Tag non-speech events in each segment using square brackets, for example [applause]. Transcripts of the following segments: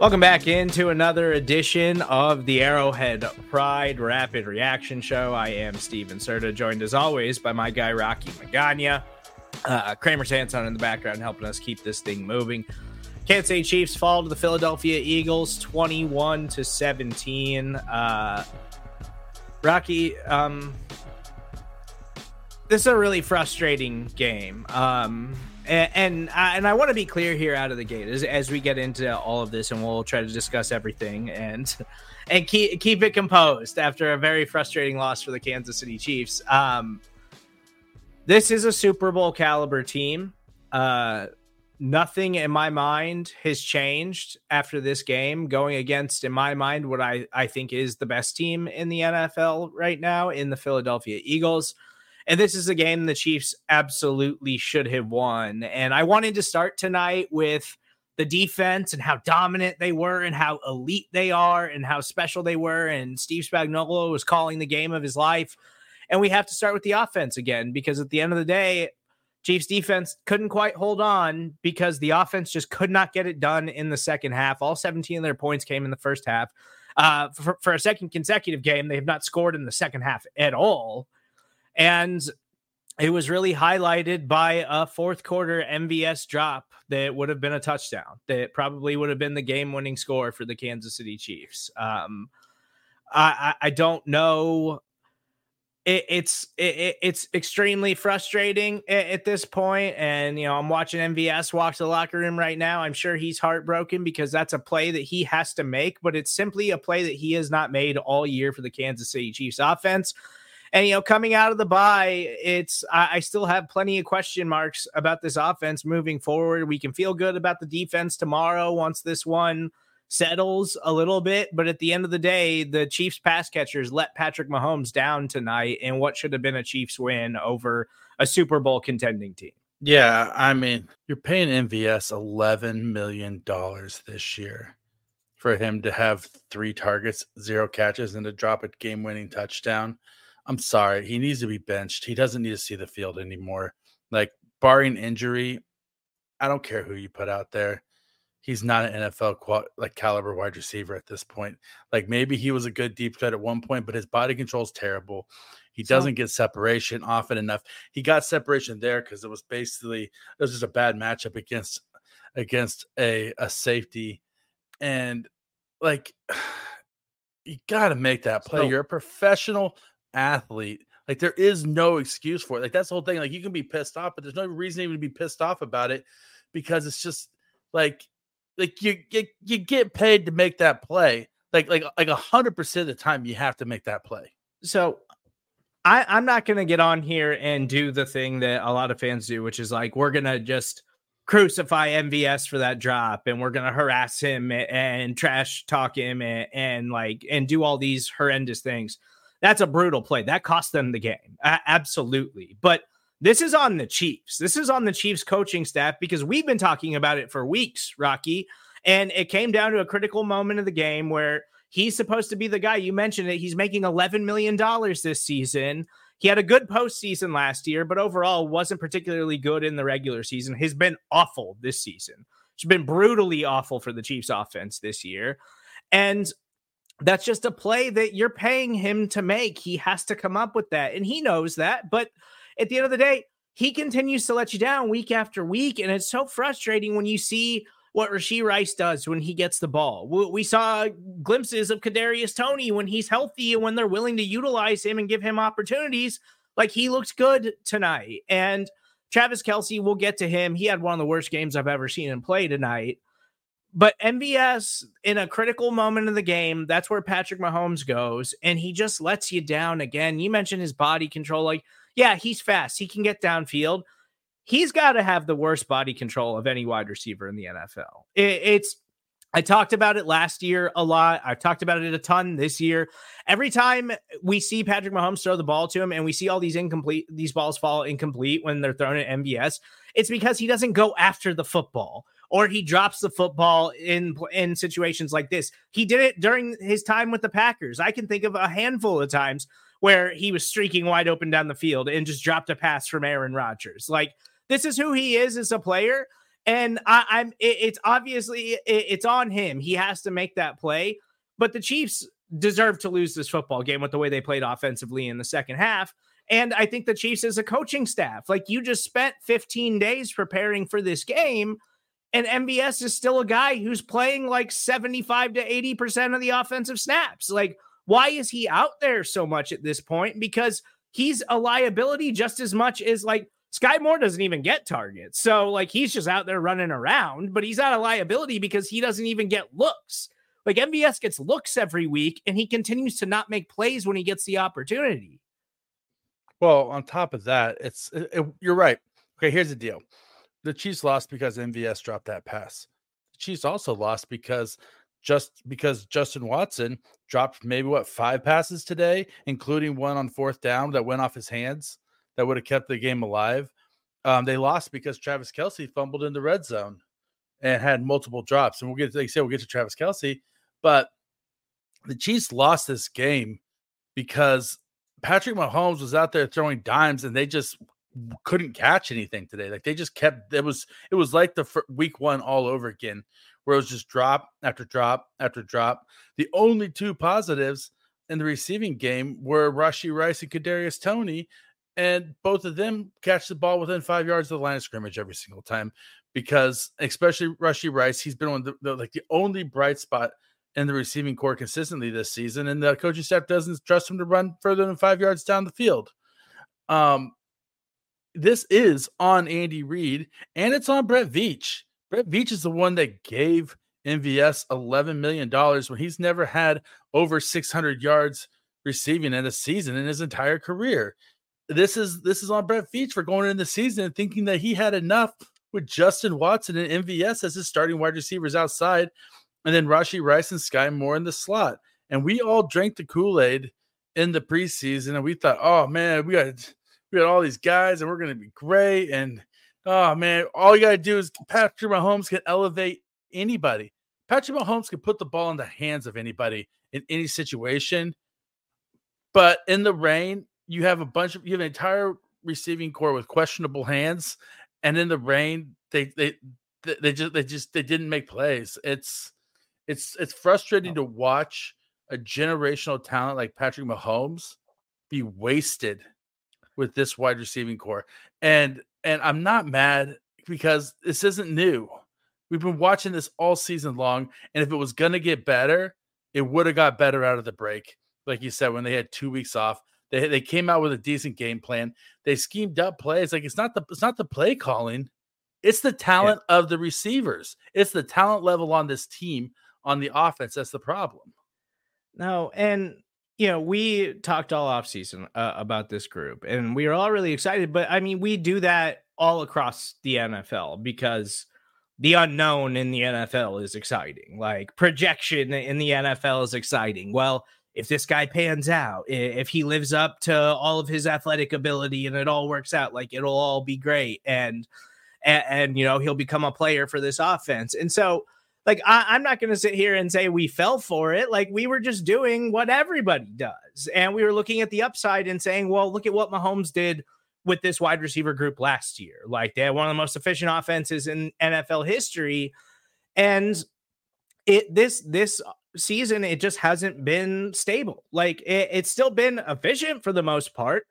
Welcome back into another edition of the Arrowhead Pride Rapid Reaction Show. I am Stephen Serda, joined as always by my guy Rocky Magaña. Uh, Kramer Sanson in the background helping us keep this thing moving. Kansas City Chiefs fall to the Philadelphia Eagles 21 to 17. Uh, Rocky, um, this is a really frustrating game. Um, and and, uh, and I want to be clear here out of the gate as, as we get into all of this, and we'll try to discuss everything and and keep keep it composed after a very frustrating loss for the Kansas City Chiefs. Um, this is a Super Bowl caliber team. Uh, nothing in my mind has changed after this game going against in my mind what I, I think is the best team in the NFL right now in the Philadelphia Eagles. And this is a game the Chiefs absolutely should have won. And I wanted to start tonight with the defense and how dominant they were and how elite they are and how special they were. And Steve Spagnuolo was calling the game of his life. And we have to start with the offense again because at the end of the day, Chiefs defense couldn't quite hold on because the offense just could not get it done in the second half. All 17 of their points came in the first half. Uh, for, for a second consecutive game, they have not scored in the second half at all. And it was really highlighted by a fourth quarter MVS drop that would have been a touchdown that probably would have been the game winning score for the Kansas City Chiefs. Um, I, I don't know. It, it's it, it's extremely frustrating at, at, this point, and you know I'm watching MVS walk to the locker room right now. I'm sure he's heartbroken because that's a play that he has to make, but it's simply a play that he has not made all year for the Kansas City Chiefs offense. And you know, coming out of the bye, it's I, I, still have plenty of question marks about this offense moving forward. We can feel good about the defense tomorrow once this one settles a little bit, but at the end of the day, the Chiefs pass catchers let Patrick Mahomes down tonight in what should have been a Chiefs win over a Super Bowl contending team. Yeah, I mean, you're paying MVS eleven million dollars this year for him to have three targets, zero catches, and to drop a game-winning touchdown. I'm sorry, he needs to be benched. He doesn't need to see the field anymore. Like barring injury, I don't care who you put out there. He's not an NFL qual- like caliber wide receiver at this point. Like maybe he was a good deep threat at one point, but his body control is terrible. He so, doesn't get separation often enough. He got separation there because it was basically it was just a bad matchup against against a a safety, and like [sighs] you got to make that play. So, You're a professional athlete. Like there is no excuse for it. Like that's the whole thing. Like you can be pissed off, but there's no reason even to be pissed off about it because it's just like like you you, you get paid to make that play. Like like like a hundred percent of the time you have to make that play. So I, I'm not gonna get on here and do the thing that a lot of fans do, which is like we're gonna just crucify MVS for that drop and we're gonna harass him and, and trash talk him and, and like and do all these horrendous things that's a brutal play. That cost them the game. absolutely. But this is on the Chiefs. This is on the Chiefs coaching staff because we've been talking about it for weeks, Rocky. And it came down to a critical moment of the game where he's supposed to be the guy. You mentioned it. He's making $11 million this season. He had a good postseason last year, but overall wasn't particularly good in the regular season. Has been awful this season. It's been brutally awful for the Chiefs offense this year. And that's just a play that you're paying him to make. He has to come up with that. And he knows that. But at the end of the day, he continues to let you down week after week. And it's so frustrating when you see what Rashee Rice does when he gets the ball. We saw glimpses of Kadarius Toney when he's healthy and when they're willing to utilize him and give him opportunities. Like he looked good tonight. And Travis Kelce, we'll get to him. He had one of the worst games I've ever seen him play tonight. But MVS in a critical moment of the game, that's where Patrick Mahomes goes, and he just lets you down again. You mentioned his body control. Like, yeah, he's fast, he can get downfield. He's got to have the worst body control of any wide receiver in the NFL. It, it's I talked about it last year a lot. I've talked about it a ton this year. Every time we see Patrick Mahomes throw the ball to him and we see all these incomplete, these balls fall incomplete when they're thrown at MVS, it's because he doesn't go after the football or he drops the football in in situations like this. He did it during his time with the Packers. I can think of a handful of times where he was streaking wide open down the field and just dropped a pass from Aaron Rodgers. Like this is who he is as a player. And I, am it, it's obviously it, it's on him. He has to make that play. But the Chiefs deserve to lose this football game with the way they played offensively in the second half. And I think the Chiefs as a coaching staff, like you just spent 15 days preparing for this game. And MVS is still a guy who's playing like 75 to 80% of the offensive snaps. Like, why is he out there so much at this point? Because he's a liability just as much as like Skyy Moore doesn't even get targets. So like he's just out there running around, but he's not a liability because he doesn't even get looks. Like MVS gets looks every week and he continues to not make plays when he gets the opportunity. Well, on top of that, it's it, it, you're right. Okay, here's the deal. The Chiefs lost because MVS dropped that pass. The Chiefs also lost because just because Justin Watson dropped maybe what five passes today, including one on fourth down that went off his hands that would have kept the game alive. Um, they lost because Travis Kelce fumbled in the red zone and had multiple drops. And we'll get, like I said, we'll get to Travis Kelce, but the Chiefs lost this game because Patrick Mahomes was out there throwing dimes and they just couldn't catch anything today. Like they just kept it was it was like the week one all over again, where it was just drop after drop after drop. The only two positives in the receiving game were Rashee Rice and Kadarius Toney, and both of them catch the ball within five yards of the line of scrimmage every single time. Because especially Rashee Rice, he's been on the like the only bright spot in the receiving corps consistently this season, and the coaching staff doesn't trust him to run further than five yards down the field. Um, this is on Andy Reid and it's on Brett Veach. Brett Veach is the one that gave MVS $11 million when he's never had over 600 yards receiving in a season in his entire career. This is this is on Brett Veach for going in the season and thinking that he had enough with Justin Watson and MVS as his starting wide receivers outside, and then Rashee Rice and Skyy Moore in the slot. And we all drank the Kool-Aid in the preseason, and we thought, oh man, we got we got all these guys and we're going to be great. And oh man, all you got to do is Patrick Mahomes can elevate anybody. Patrick Mahomes can put the ball in the hands of anybody in any situation. But in the rain, you have a bunch of you have an entire receiving corps with questionable hands, and in the rain, they they they just they just they didn't make plays. It's it's it's frustrating oh. to watch a generational talent like Patrick Mahomes be wasted with this wide receiving corps. And and I'm not mad because this isn't new. We've been watching this all season long. And if it was gonna get better, it would have got better out of the break. Like you said, when they had two weeks off. They, they came out with a decent game plan. They schemed up plays. Like it's not the it's not the play calling, it's the talent yeah. of the receivers. It's the talent level on this team on the offense. That's the problem. No, and you know, we talked all off season uh, about this group and we were all really excited. But I mean, we do that all across the NFL because the unknown in the NFL is exciting. Like projection in the NFL is exciting. Well, if this guy pans out, if he lives up to all of his athletic ability and it all works out, like it'll all be great. And, and, and you know, he'll become a player for this offense. And so, like I, am not going to sit here and say we fell for it. Like we were just doing what everybody does, and we were looking at the upside and saying, "Well, look at what Mahomes did with this wide receiver group last year. Like they had one of the most efficient offenses in NFL history, and it this this season it just hasn't been stable. Like it, it's still been efficient for the most part."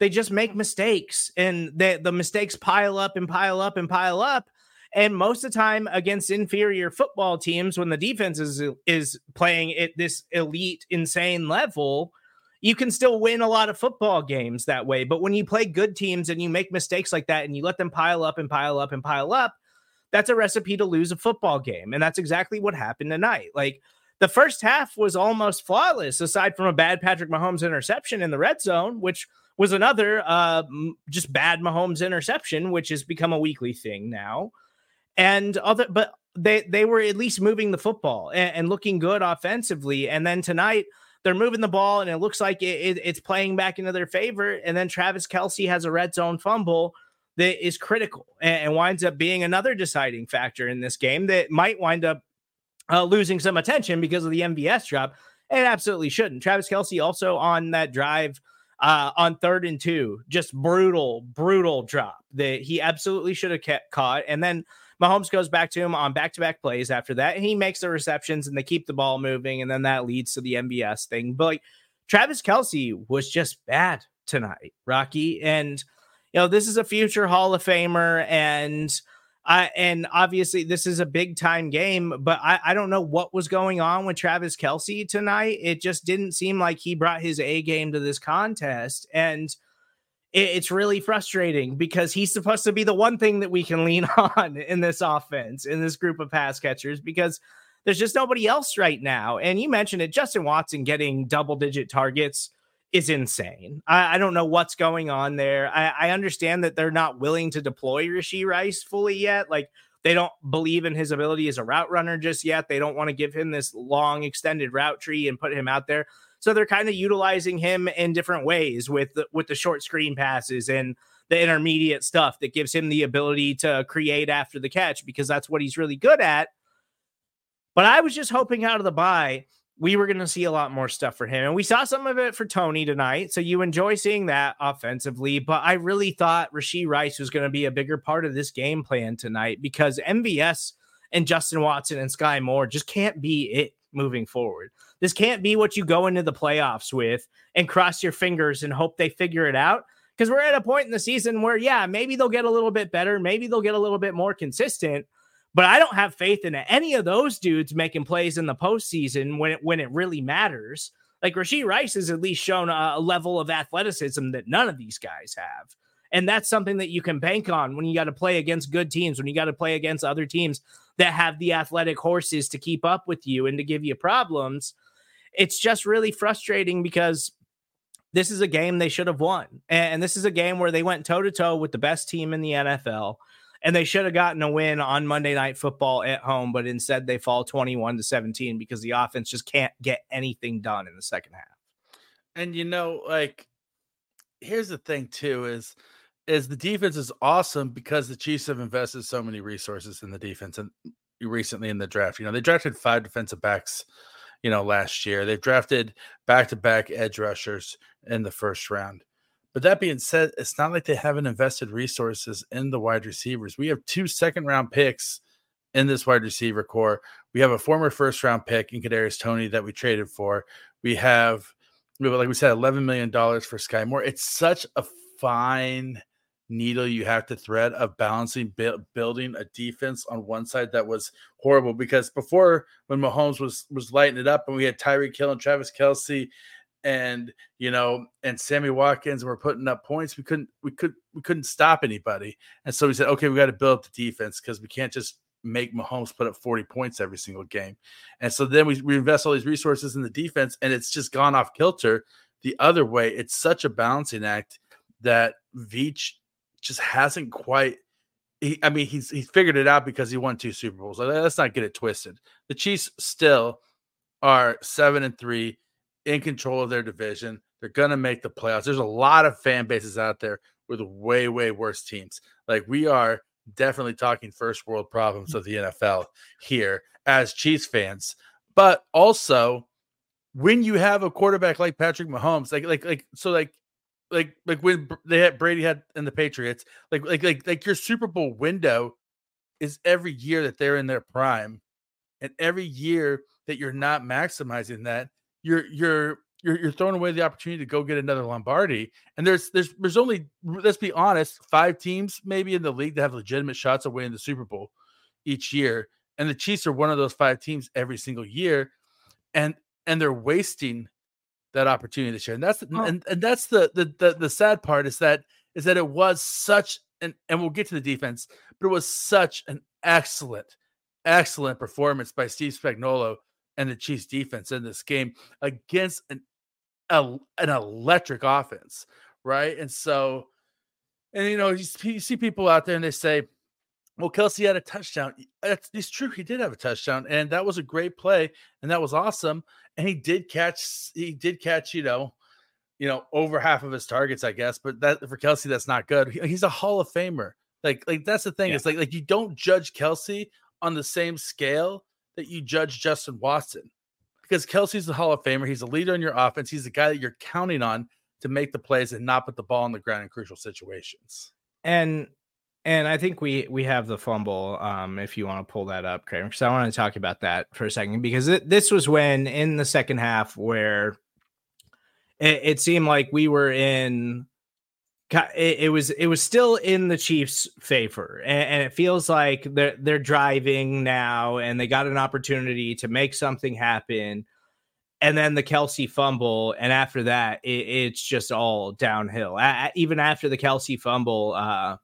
They just make mistakes, and the the mistakes pile up and pile up and pile up and most of the time against inferior football teams, when the defense is is playing at this elite, insane level, you can still win a lot of football games that way. But when you play good teams and you make mistakes like that and you let them pile up and pile up and pile up, that's a recipe to lose a football game. And that's exactly what happened tonight. Like the first half was almost flawless, aside from a bad Patrick Mahomes interception in the red zone, which was another uh, just bad Mahomes interception, which has become a weekly thing now and other but they they were at least moving the football and, and, looking good offensively and then tonight they're moving the ball and it looks like it, it, it's playing back into their favor and then travis kelce has a red zone fumble that is critical and, and winds up being another deciding factor in this game that might wind up uh, losing some attention because of the mvs drop it absolutely shouldn't. Travis kelce also on that drive uh, on third and two just brutal brutal drop that he absolutely should have kept caught and then Mahomes goes back to him on back to back plays after that, and he makes the receptions and they keep the ball moving, and then that leads to the MVS thing. But like Travis Kelce was just bad tonight, Rocky, and you know this is a future Hall of Famer, and I and obviously this is a big time game, but I, I don't know what was going on with Travis Kelce tonight. It just didn't seem like he brought his A game to this contest, and it's really frustrating because he's supposed to be the one thing that we can lean [laughs] on in this offense, in this group of pass catchers, because there's just nobody else right now. And you mentioned it, Justin Watson getting double digit targets is insane. I, I, don't know what's going on there. I, I understand that they're not willing to deploy Rashee Rice fully yet. Like they don't believe in his ability as a route runner just yet. They don't want to give him this long extended route tree and put him out there. So they're kind of utilizing him in different ways with the, with the short screen passes and the intermediate stuff that gives him the ability to create after the catch because that's what he's really good at. But I was just hoping out of the bye we were going to see a lot more stuff for him. And we saw some of it for Toney tonight. So you enjoy seeing that offensively. But I really thought Rashee Rice was going to be a bigger part of this game plan tonight because MVS and Justin Watson and Skyy Moore just can't be it moving forward. This can't be what you go into the playoffs with and cross your fingers and hope they figure it out. Because we're at a point in the season where, yeah, maybe they'll get a little bit better. Maybe they'll get a little bit more consistent. But I don't have faith in any of those dudes making plays in the postseason when it when it really matters. Like Rashee Rice has at least shown a, a level of athleticism that none of these guys have. And that's something that you can bank on when you got to play against good teams, when you got to play against other teams that have the athletic horses to keep up with you and to give you problems. It's just really frustrating because this is a game they should have won. And this is a game where they went toe to toe with the best team in the NFL. And they should have gotten a win on Monday Night Football at home, but instead they fall 21 to 17 because the offense just can't get anything done in the second half. And you know, like, here's the thing, too, is is the defense is awesome because the Chiefs have invested so many resources in the defense and recently in the draft. You know, they drafted five defensive backs, you know, last year. They've drafted back to back edge rushers in the first round. But that being said, it's not like they haven't invested resources in the wide receivers. We have two second round picks in this wide receiver corps. We have a former first round pick in Kadarius Toney that we traded for. We have, like we said, $11 million for Skyy Moore. It's such a fine needle you have to thread of balancing building a defense on one side that was horrible because before when Mahomes was was lighting it up and we had Tyreek Hill and Travis Kelce and you know and Sammy Watkins and we're putting up points we couldn't we could we couldn't stop anybody. And so we said okay we got to build up the defense because we can't just make Mahomes put up 40 points every single game. And so then we, we invest all these resources in the defense and it's just gone off kilter the other way. It's such a balancing act that Veach just hasn't quite. He, I mean, he's he's figured it out because he won two Super Bowls. Let's not get it twisted. The Chiefs still are seven and three, in control of their division. They're gonna make the playoffs. There's a lot of fan bases out there with way way worse teams. Like we are definitely talking first world problems of the NFL here as Chiefs fans, but also when you have a quarterback like Patrick Mahomes, like like like so like like like when they had Brady had in the Patriots, like like like like your Super Bowl window is every year that they're in their prime, and every year that you're not maximizing that, you're you're you're you're throwing away the opportunity to go get another Lombardi. And there's there's there's only let's be honest, five teams maybe in the league that have legitimate shots away in the Super Bowl each year, and the Chiefs are one of those five teams every single year, and and they're wasting that opportunity this year. And that's oh. and, and that's the, the the the sad part is that is that it was such an and we'll get to the defense, but it was such an excellent, excellent performance by Steve Spagnuolo and the Chiefs defense in this game against an a, an electric offense, right? And so, and you know, you, you see people out there and they say, well, Kelce had a touchdown. It's, it's true. He did have a touchdown, and that was a great play, and that was awesome. And he did catch, he did catch, you know, you know, over half of his targets, I guess. But that for Kelce, that's not good. he's a Hall of Famer. Like, like that's the thing. Yeah. It's like, like you don't judge Kelce on the same scale that you judge Justin Watson, because Kelce's the Hall of Famer. He's a leader in your offense. He's the guy that you're counting on to make the plays and not put the ball on the ground in crucial situations. And And I think we we have the fumble. Um, if you want to pull that up, Kramer, because I want to talk about that for a second because it, this was when in the second half where it, it seemed like we were in. It, it, was it was still in the Chiefs' favor, and, and it feels like they're they're driving now, and they got an opportunity to make something happen and then the Kelce fumble, and after that, it, it's just all downhill. A- even after the Kelce fumble, uh,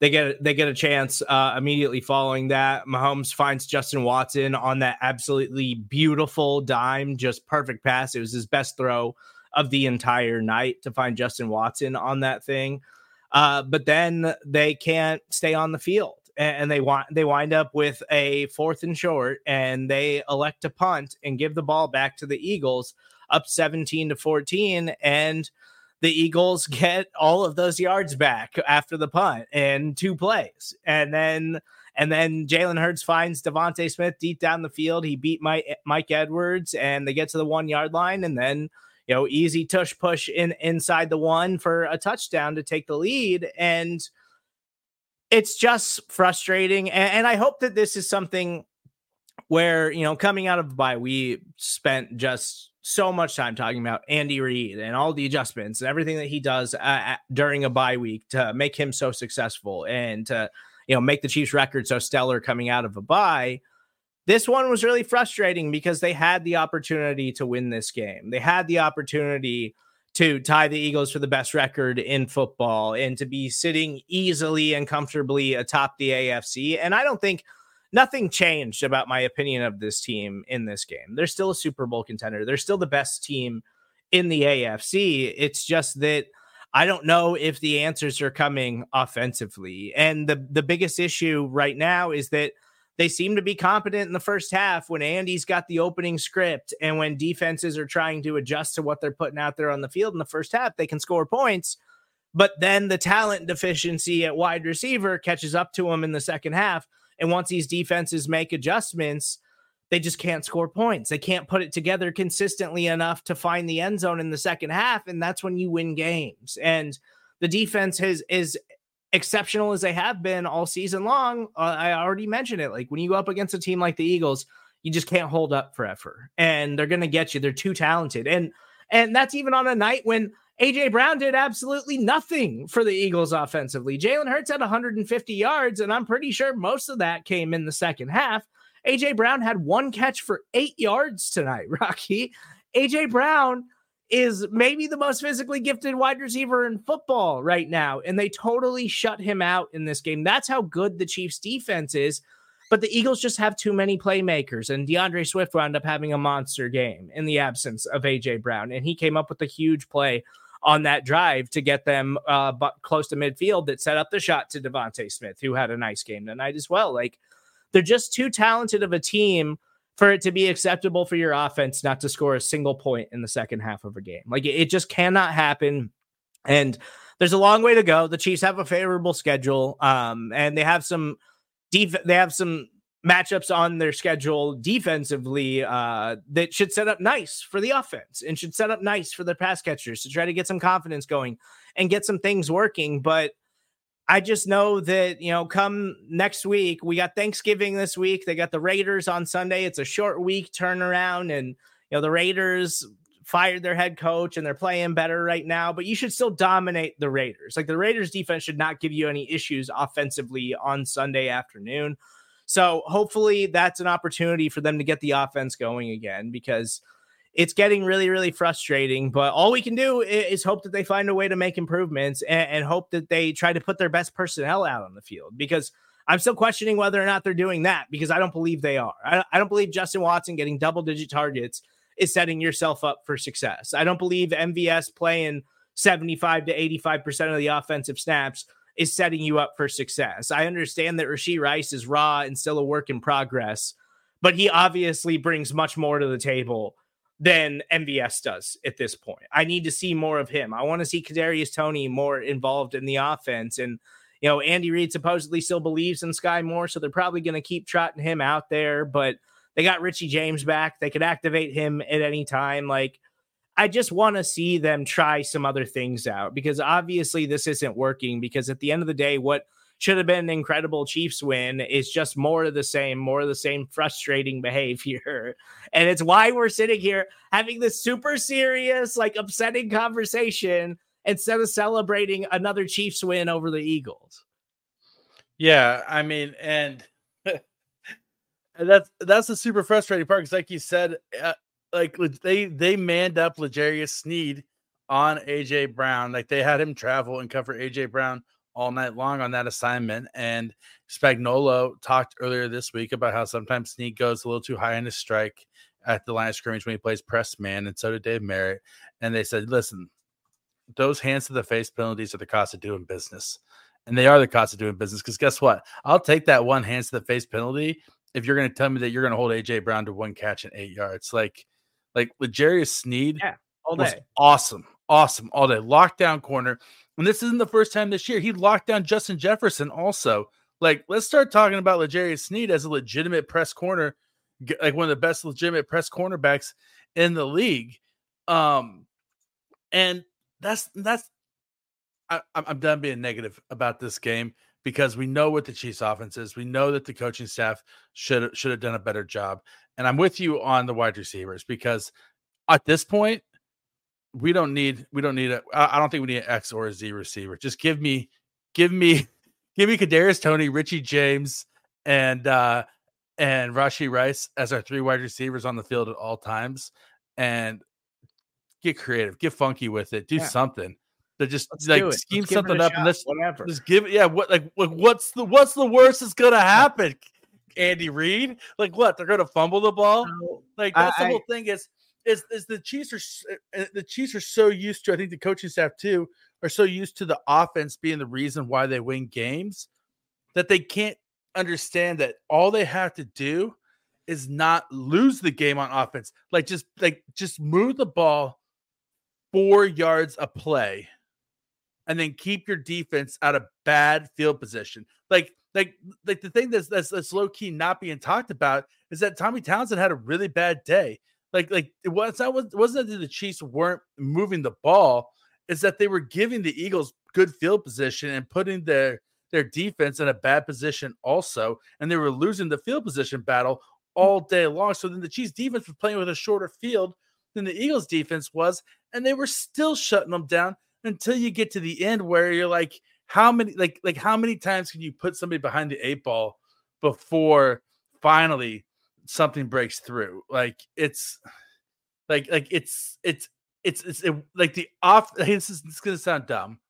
they get they get a chance uh, immediately following that. Mahomes finds Justin Watson on that absolutely beautiful dime, just perfect pass. It was his best throw of the entire night to find Justin Watson on that thing. Uh, but then they can't stay on the field and they want they wind up with a fourth and short and they elect to punt and give the ball back to the Eagles up 17 to 14 and the Eagles [laughs] get all of those yards back after the punt in two plays. And then and then Jalen Hurts finds DeVonta Smith deep down the field. He beat Mike, Mike Edwards and they get to the one yard line and then you know easy tush push in inside the one for a touchdown to take the lead and it's just frustrating. And, and I hope that this is something where, you know, coming out of bye, we spent just so much time talking about Andy Reid and all the adjustments and everything that he does uh, during a bye week to make him so successful and to, you know, make the Chiefs record so stellar coming out of a bye. This one was really frustrating because they had the opportunity to win this game. They had the opportunity to tie the Eagles for the best record in football and to be sitting easily and comfortably atop the AFC. And I don't think nothing changed about my opinion of this team in this game. They're still a Super Bowl contender. They're still the best team in the AFC. It's just that I don't know if the answers are coming offensively. And the the biggest issue right now is that they seem to be competent in the first half when Andy's got the opening script and when defenses are trying to adjust to what they're putting out there on the field in the first half, they can score points. But then the talent deficiency at wide receiver catches up to them in the second half. And once these defenses make adjustments, they just can't score points. They can't put it together consistently enough to find the end zone in the second half. And that's when you win games. And the defense has is exceptional as they have been all season long, uh, I already mentioned it. Like when you go up against a team like the Eagles, you just can't hold up forever, and they're to get you. They're too talented, and and that's even on a night when AJ Brown did absolutely nothing for the Eagles offensively. Jalen Hurts had 150 yards, and I'm pretty sure most of that came in the second half. AJ Brown had one catch for eight yards tonight, [laughs] Rocky. AJ Brown is maybe the most physically gifted wide receiver in football right now. And they totally shut him out in this game. That's how good the Chiefs defense is. But the Eagles just have too many playmakers. And D'Andre Swift wound up having a monster game in the absence of AJ Brown. And he came up with a huge play on that drive to get them uh, close to midfield that set up the shot to DeVonta Smith, who had a nice game tonight as well. Like they're just too talented of a team for it to be acceptable for your offense not to score a single point in the second half of a game. Like it just cannot happen. And there's a long way to go. The Chiefs have a favorable schedule, um, and they have some def- they have some matchups on their schedule defensively uh, that should set up nice for the offense and should set up nice for the pass catchers to try to get some confidence going and get some things working. But I just know that, you know, come next week, we got Thanksgiving this week. They got the Raiders on Sunday. It's a short week turnaround. And, you know, the Raiders fired their head coach and they're playing better right now, but you should still dominate the Raiders. Like the Raiders defense should not give you any issues offensively on Sunday afternoon. So hopefully that's an opportunity for them to get the offense going again because it's getting really, really frustrating. But all we can do is, hope that they find a way to make improvements and, and, hope that they try to put their best personnel out on the field because I'm still questioning whether or not they're doing that because I don't believe they are. I, I don't believe Justin Watson getting double digit targets is setting yourself up for success. I don't believe MVS playing 75 to 85% of the offensive snaps is setting you up for success. I understand that Rashee Rice is raw and still a work in progress, but he obviously brings much more to the table than MVS does at this point. I need to see more of him. I want to see Kadarius Toney more involved in the offense. And you know, Andy Reid supposedly still believes in Skyy Moore, so they're probably going to keep trotting him out there. But they got Richie James back; they could activate him at any time. Like I just want to see them try some other things out because obviously this isn't working. Because at the end of the day, what should have been an incredible Chiefs win is just more of the same, more of the same frustrating [laughs] behavior. And it's why we're sitting here having this super serious, like upsetting conversation instead of celebrating another Chiefs win over the Eagles. Yeah, I mean, and, and [laughs] that's that's the super frustrating part because, like you said, uh, like they they manned up L'Jarius Sneed on AJ Brown, like they had him travel and cover AJ Brown all night long on that assignment. And Spagnuolo talked earlier this week about how sometimes Sneed goes a little too high in his strike at the line of scrimmage when he plays press man, and so did Dave Merritt. And they said, listen, those hands to the face penalties are the cost of doing business. And they are the cost of doing business because guess what? I'll take that one hands to the face penalty if you're going to tell me that you're going to hold AJ Brown to one catch and eight yards. Like, like L'Jarius Sneed yeah, all day. awesome, awesome all day. Lockdown corner. And this isn't the first time this year. He locked down Justin Jefferson also. Like, let's start talking about L'Jarius Sneed as a legitimate press corner, like one of the best legitimate press cornerbacks in the league. Um, and that's that's I, I'm done being negative about this game because we know what the Chiefs offense is. We know that the coaching staff should should have done a better job. And I'm with you on the wide receivers because at this point, we don't need we don't need a I don't think we need an X or a Z receiver. Just give me give me [laughs] give me Kadarius Toney, Richie James, and uh and Rashee Rice as our three wide receivers on the field at all times. And get creative, get funky with it, do yeah. something. To just let's like scheme something up shot, and let's whatever. Just give it. Yeah, what like, like what's the what's the worst that's gonna happen? Andy Reid, like what? They're gonna fumble the ball. Like that's I, the whole I, thing. Is is is the Chiefs are uh, uh, the Chiefs are so used to. I think the coaching staff too are so used to the offense being the reason why they win games that they can't understand that all they have to do is not lose the game on offense. Like just like just move the ball four yards a play and then keep your defense out of bad field position. Like, like, like the thing that's that's, that's low key not being talked about is that Tommy Townsend had a really bad day. Like, like it was was wasn't that the Chiefs weren't moving the ball, is that they were giving the Eagles good field position and putting their their defense in a bad position also, and they were losing the field position battle mm. all day long. So then the Chiefs defense was playing with a shorter field than the Eagles defense was, and they were still shutting them down until you get to the end where you're like, how many like like how many times can you put somebody behind the eight ball before finally something breaks through? Like it's like like it's it's it's it's it, like the off. This is is gonna sound dumb,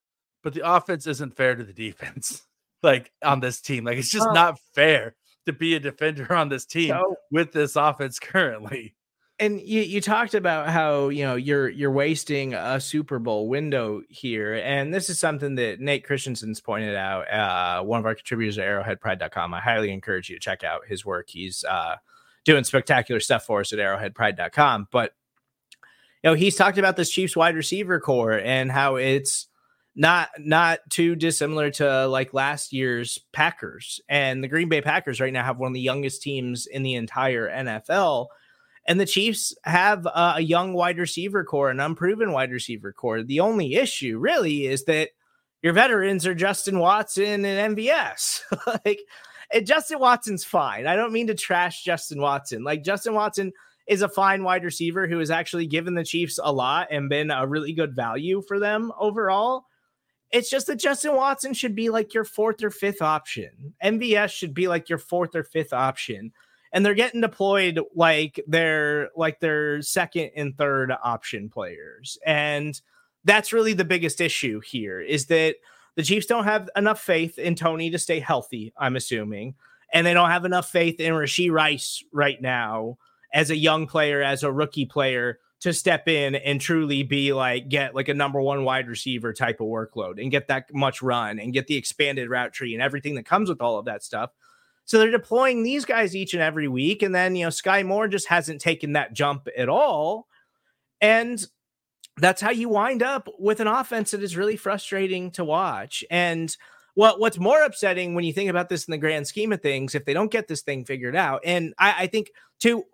but the offense isn't fair to the defense. [laughs] like on this team, like it's just oh. not fair to be a defender on this team with this offense [laughs] currently and you, you talked about how you know you're you're wasting a Super Bowl window here, and this is something that Nate Christensen's pointed out. Uh, one of our contributors at ArrowheadPride.com. I highly encourage you to check out his work. He's uh, doing spectacular stuff for us at ArrowheadPride.com. But you know, he's talked about this Chiefs wide receiver corps and how it's not not too dissimilar to like last year's Packers. And the Green Bay Packers right now have one of the youngest teams in the entire NFL and the Chiefs have uh, a young wide receiver corps, an unproven wide receiver corps. The only issue really is that your veterans are Justin Watson and MVS. [laughs] like, and Justin Watson's fine. I don't mean to trash Justin Watson. Like, Justin Watson is a fine wide receiver who has actually given the Chiefs a lot and been a really good value for them overall. It's just that Justin Watson should be like your fourth or fifth option. MVS should be like your fourth or fifth option and they're getting deployed like they're like their second and third option players. And that's really the biggest issue here is that the Chiefs don't have enough faith in Toney to stay healthy, I'm assuming. And they don't have enough faith in Rashee Rice right now as a young player, as a rookie player to step in and truly be like get like a number one wide receiver type of workload and get that much run and get the expanded route tree and everything that comes with all of that stuff so they're deploying these guys each and every week. And then, you know, Skyy Moore just hasn't taken that jump at all. And that's how you wind up with an offense that is really frustrating to watch. And what what's more upsetting when you think about this in the grand scheme of things, if they don't get this thing figured out, and I, I think to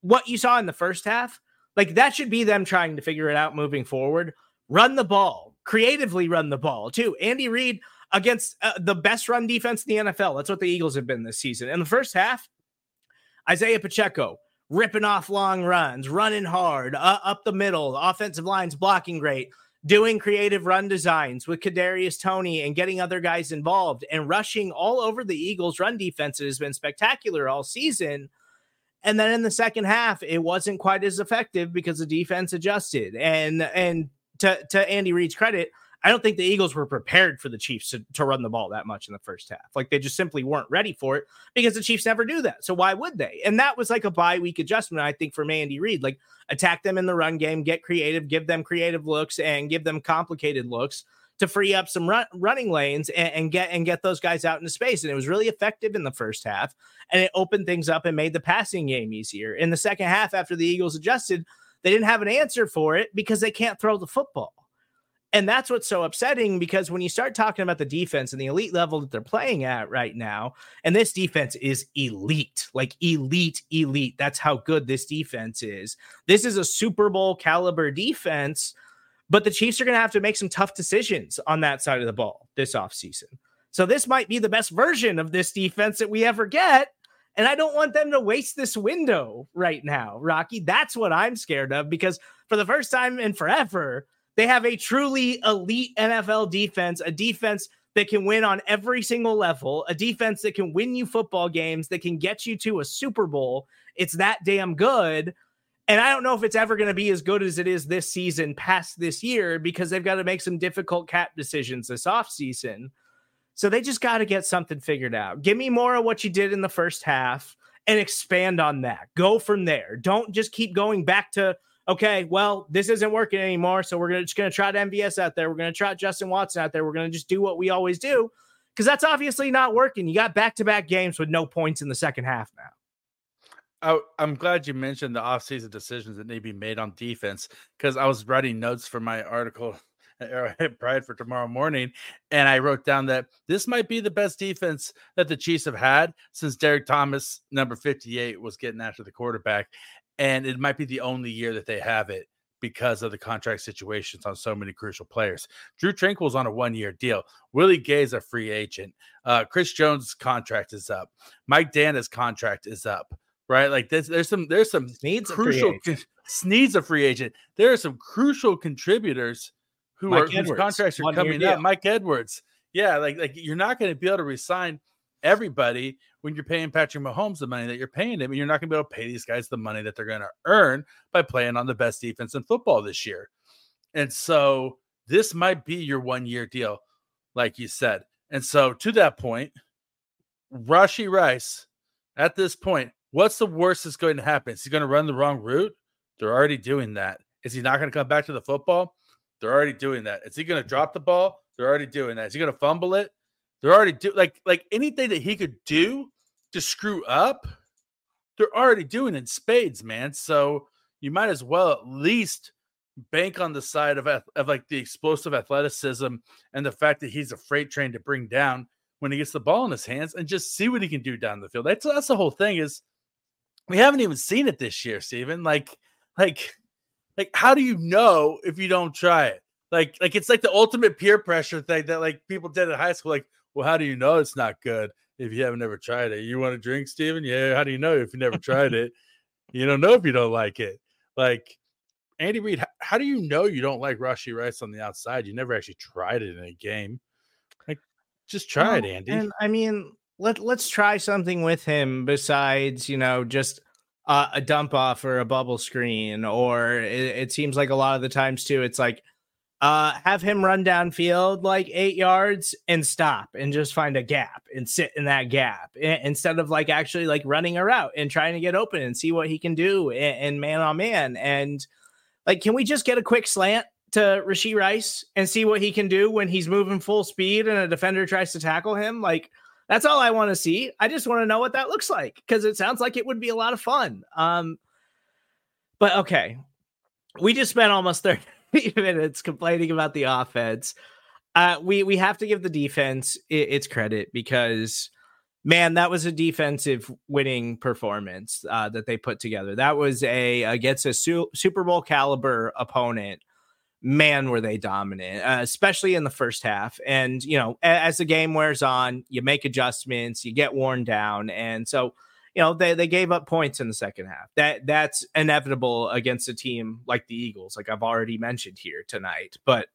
what you saw in the first half, Like that should be them trying to figure it out moving forward. Run the ball, creatively run the ball too. Andy Reid against uh, the best run defense in the NFL. That's what the Eagles have been this season. In the first half, Isaiah Pacheco ripping off long runs, running hard uh, up the middle, offensive lines blocking great, doing creative run designs with Kadarius Toney and getting other guys involved and rushing all over the Eagles' run defense has been spectacular all season. And then in the second half, it wasn't quite as effective because the defense adjusted. And and to to Andy Reid's credit, I don't think the Eagles were prepared for the Chiefs to, to run the ball that much in the first half. Like they just simply weren't ready for it because the Chiefs never do that. So why would they? And that was like a bye week adjustment, I think, for Andy Reid. Like attack them in the run game, get creative, give them creative looks, and give them complicated looks to free up some run, running lanes and, and, get and get those guys out into space. And it was really effective in the first half, and it opened things up and made the passing game easier. In the second half, after the Eagles adjusted, they didn't have an answer for it because they can't throw the football. And that's what's so upsetting because when you start talking about the defense and the elite level that they're playing at right now, and this defense is elite, like elite, elite. That's how good this defense is. This is a Super Bowl caliber defense, but the Chiefs are going to have to make some tough decisions on that side of the ball this offseason. So this might be the best version of this defense that we ever get. And I don't want them to waste this window right now, Rocky. That's what I'm scared of because for the first time in forever, they have a truly elite NFL defense, a defense that can win on every single level, a defense that can win you football games, that can get you to a Super Bowl. It's that damn good. And I don't know if it's ever going to be as good as it is this season past this year because they've got to make some difficult cap decisions this offseason. So they just got to get something figured out. Give me more of what you did in the first half and expand on that. Go from there. Don't just keep going back to okay, well, this isn't working anymore. So we're gonna, just going to try MVS out there. We're going to try Justin Watson out there. We're going to just do what we always do because that's obviously not working. You got back to back games with no points in the second half now. I, I'm glad you mentioned the offseason decisions that need to be made on defense because I was writing notes for my article [laughs] at Pride for tomorrow morning, and I wrote down that this might be the best defense that the Chiefs have had since Derrick Thomas, number 58, was getting after the quarterback and it might be the only year that they have it because of the contract situations on so many crucial players. Drue Tranquill's on a one-year deal. Willie Gay's a free agent. Uh, Chris Jones' contract is up. Mike Danna's contract is up. Right, like there's there's some there's some needs crucial needs a free agent. There are some crucial contributors who Mike are Edwards, whose contracts are coming up. Mike Edwards, yeah, like like you're not going to be able to resign everybody when you're paying Patrick Mahomes the money that you're paying him. And you're not going to be able to pay these guys the money that they're going to earn by playing on the best defense in football this year. And so this might be your one year deal, like you said. And so to that point, Rashee Rice, at this point, what's the worst that's going to happen? Is he going to run the wrong route? They're already doing that. Is he not going to come back to the football? They're already doing that. Is he going to drop the ball? They're already doing that. Is he going to fumble it? They're already do like like anything that he could do to screw up, they're already doing in spades, man. So you might as well at least bank on the side of of like the explosive athleticism and the fact that he's a freight train to bring down when he gets the ball in his hands and just see what he can do down the field. That's that's the whole thing is we haven't even seen it this year, Stephen. Like like like how do you know if you don't try it? Like like it's like the ultimate peer pressure thing that like people did in high school like well, how do you know it's not good if you haven't ever tried it? You want to drink, Stephen? Yeah. How do you know if you never tried it? You don't know if you don't like it. Like Andy Reid, how, how do you know you don't like Rashee Rice on the outside? You never actually tried it in a game. Like, just try it, Andy. And I mean, let let's try something with him besides, you know, just uh, a dump off or a bubble screen. Or it, it seems like a lot of the times too, it's like uh, have him run downfield like eight yards and stop and just find a gap and sit in that gap instead of like actually like running a route and trying to get open and see what he can do and man on man. And like, can we just get a quick slant to Rashee Rice and see what he can do when he's moving full speed and a defender tries to tackle him? Like, that's all I want to see. I just want to know what that looks like because it sounds like it would be a lot of fun. Um, but okay, we just spent almost 30 [laughs] minutes complaining about the offense. Uh, we we have to give the defense its credit because man, that was a defensive winning performance uh, that they put together. That was a against a su- Super Bowl caliber opponent. Man, were they dominant, uh, especially in the first half. And you know, as the game wears on, you make adjustments, you get worn down, and so you know they they gave up points in the second half. That that's inevitable against a team like the Eagles, like I've already mentioned here tonight. But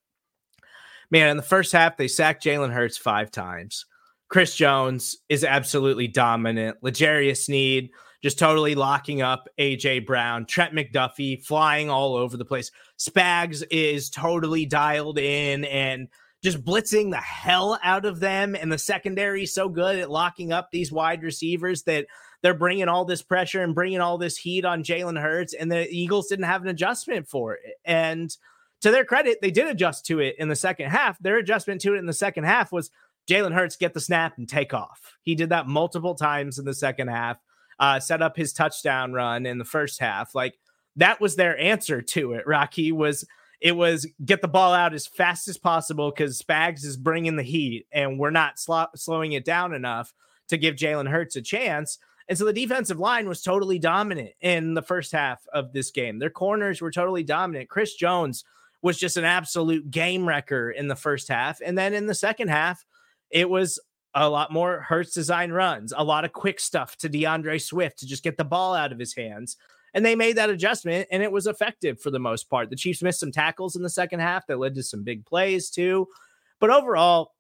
man, in the first half, they sacked Jalen Hurts five times. Chris Jones is absolutely dominant. L'Jarius Sneed just totally locking up AJ Brown. Trent McDuffie flying all over the place. Spags is totally dialed in and just blitzing the hell out of them. And the secondary so good at locking up these wide receivers that they're bringing all this pressure and bringing all this heat on Jalen Hurts. And the Eagles didn't have an adjustment for it. And to their credit, they did adjust to it in the second half. Their adjustment to it in the second half was Jalen Hurts get the snap and take off. He did that multiple times in the second half, uh, set up his touchdown run in the first half. Like that was their answer to it. Rocky was it was get the ball out as fast as possible because Spags is bringing the heat and we're not sl- slowing it down enough to give Jalen Hurts a chance. And so the defensive line was totally dominant in the first half of this game. Their corners were totally dominant. Chris Jones was just an absolute game wrecker in the first half. And then in the second half, it was a lot more Hurts design runs, a lot of quick stuff to D'Andre Swift to just get the ball out of his hands. And they made that adjustment and it was effective for the most part. The Chiefs missed some tackles in the second half that led to some big plays too. But overall,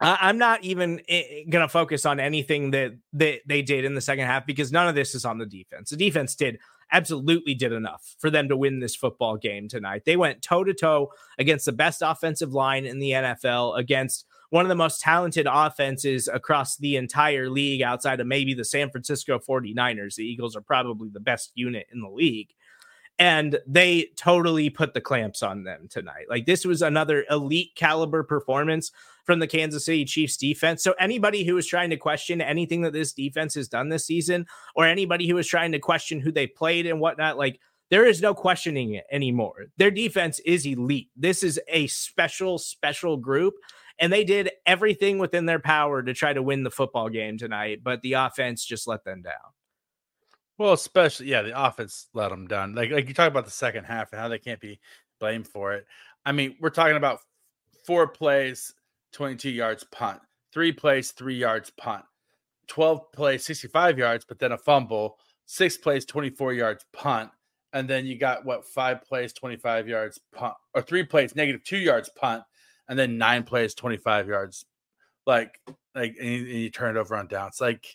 I'm not even eh, eh, going to focus on anything that, that they did in the second half because none of this is on the defense. The defense did absolutely did enough for them to win this football game tonight. They went toe to toe against the best offensive line in the NFL, against one of the most talented offenses across the entire league outside of maybe the San Francisco 49ers. The Eagles are probably the best unit in the league. And they totally put the clamps on them tonight. Like this was another elite caliber performance from the Kansas City Chiefs defense. So anybody who is trying to question anything that this defense has done this season, or anybody who is trying to question who they played and whatnot, like there is no questioning it anymore. Their defense is elite. This is a special, special group and they did everything within their power to try to win the football game tonight, but the offense just let them down. Well, especially yeah, the offense let them down. Like like you talk about the second half and how they can't be blamed for it. I mean, we're talking about four plays, 22 yards punt, three plays, three yards punt, 12 plays, 65 yards, but then a fumble, six plays, 24 yards punt, and then you got what five plays, 25 yards punt, or three plays, negative two yards punt, and then nine plays, 25 yards. Like, like, and you, and you turn it over on downs. Like,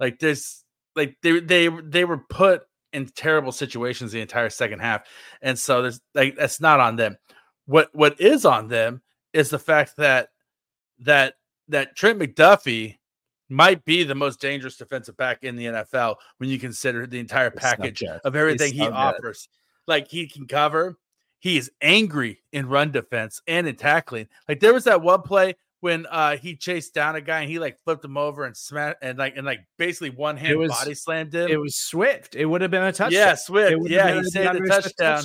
like this, like they they they were put in terrible situations the entire second half, and so there's like that's not on them. What what is on them is the fact that that that Trent McDuffie might be the most dangerous defensive back in the NFL when you consider the entire package of everything he offers. Like he can cover, he is angry in run defense and in tackling. Like there was that one play when uh he chased down a guy and he like flipped him over and smashed and like and like basically one hand was, body slammed him. It was Swift. It would have been a touchdown. Yeah, Swift. Yeah, he saved the touchdown. touchdown.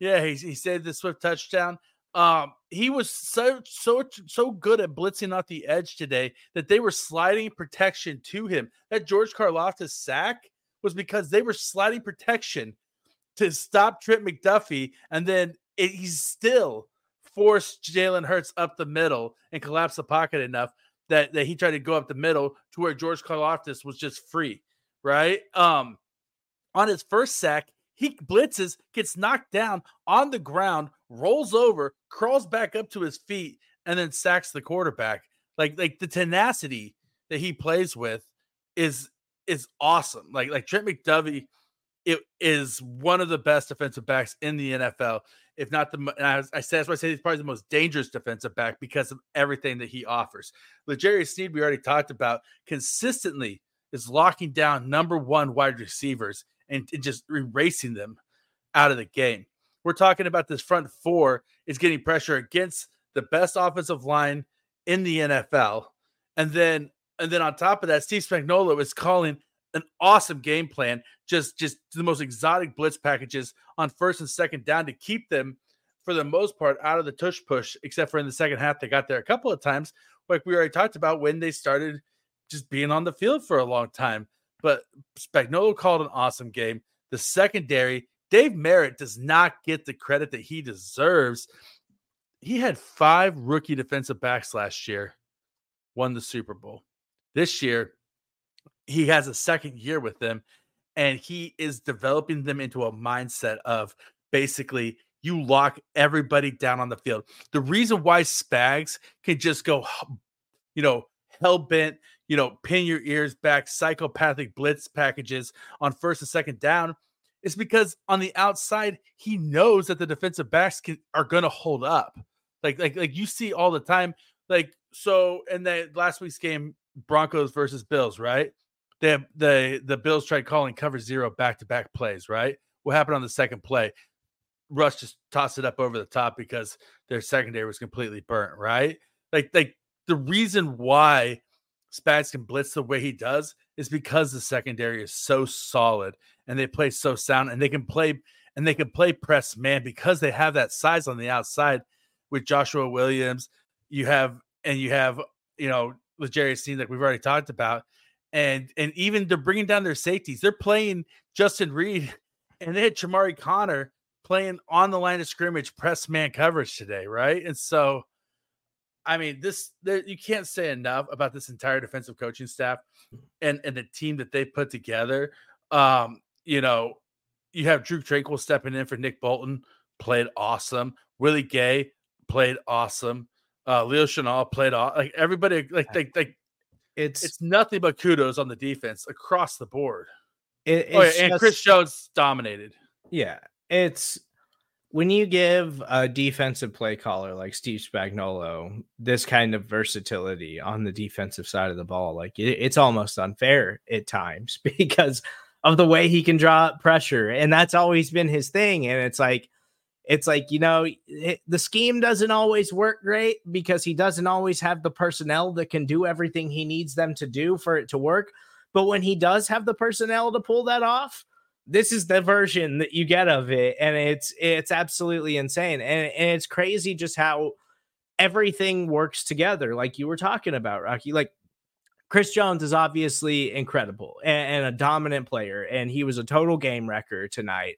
Yeah, he, he saved the Swift touchdown. Um, he was so so so good at blitzing off the edge today that they were sliding protection to him. That George Karlaftis sack was because they were sliding protection to stop Trent McDuffie, and then it, he's still forced Jalen Hurts up the middle and collapse the pocket enough that, that he tried to go up the middle to where George Karlaftis was just free, right? Um, on his first sack, he blitzes, gets knocked down on the ground, rolls over, crawls back up to his feet, and then sacks the quarterback. Like like the tenacity that he plays with is is awesome. Like like Trent McDuffie it is one of the best defensive backs in the NFL, if not the. I, I said that's why I say he's probably the most dangerous defensive back because of everything that he offers. L'Jarius Sneed, we already talked about, consistently is locking down number one wide receivers and, and just erasing them out of the game. We're talking about this front four is getting pressure against the best offensive line in the NFL, and then and then on top of that, Steve Spagnuolo is calling an awesome game plan. Just just the most exotic blitz packages on first and second down to keep them for the most part out of the tush push, except for in the second half they got there a couple of times, like we already talked about when they started just being on the field for a long time. But Spagnuolo called an awesome game. The secondary, Dave Merritt does not get the credit that he deserves. He had five rookie defensive backs last year, won the Super Bowl. This year, he has a second year with them, and he is developing them into a mindset of basically you lock everybody down on the field. The reason why Spags can just go, you know, hell bent, you know, pin your ears back, psychopathic blitz packages on first and second down is because on the outside he knows that the defensive backs can, are going to hold up. Like like like you see all the time. Like so in that last week's game, Broncos versus Bills, right? They the the Bills tried calling cover zero back to back plays, right? What happened on the second play? Russ just tossed it up over the top because their secondary was completely burnt, right? Like like the reason why Spags can blitz the way he does is because the secondary is so solid and they play so sound and they can play and they can play press man because they have that size on the outside with Joshua Williams. You have and you have you know with Jerry Steen like we've already talked about, and and even they're bringing down their safeties. They're playing Justin Reid [laughs] and they had Chamarri Connor playing on the line of scrimmage press man coverage today, right? And so I mean, this there, you can't say enough about this entire defensive coaching staff and and the team that they put together. Um, you know, you have Drue Tranquill stepping in for Nick Bolton, played awesome. Willie Gay played awesome. Uh, Leo Chenal played. Like everybody, like like like it's it's nothing but kudos on the defense across the board. It, oh, yeah, and just, Chris Jones dominated. Yeah, it's when you give a defensive play caller like Steve Spagnuolo this kind of versatility on the defensive side of the ball, like it, it's almost unfair at times [laughs] because of the way he can draw pressure, and that's always been his thing. And it's like, it's like you know, it, the scheme doesn't always work great because he doesn't always have the personnel that can do everything he needs them to do for it to work. But when he does have the personnel to pull that off, this is the version that you get of it and it's it's absolutely insane. And, and it's crazy just how everything works together like you were talking about rocky. Like chris jones is obviously incredible and, and a dominant player and he was a total game wrecker tonight.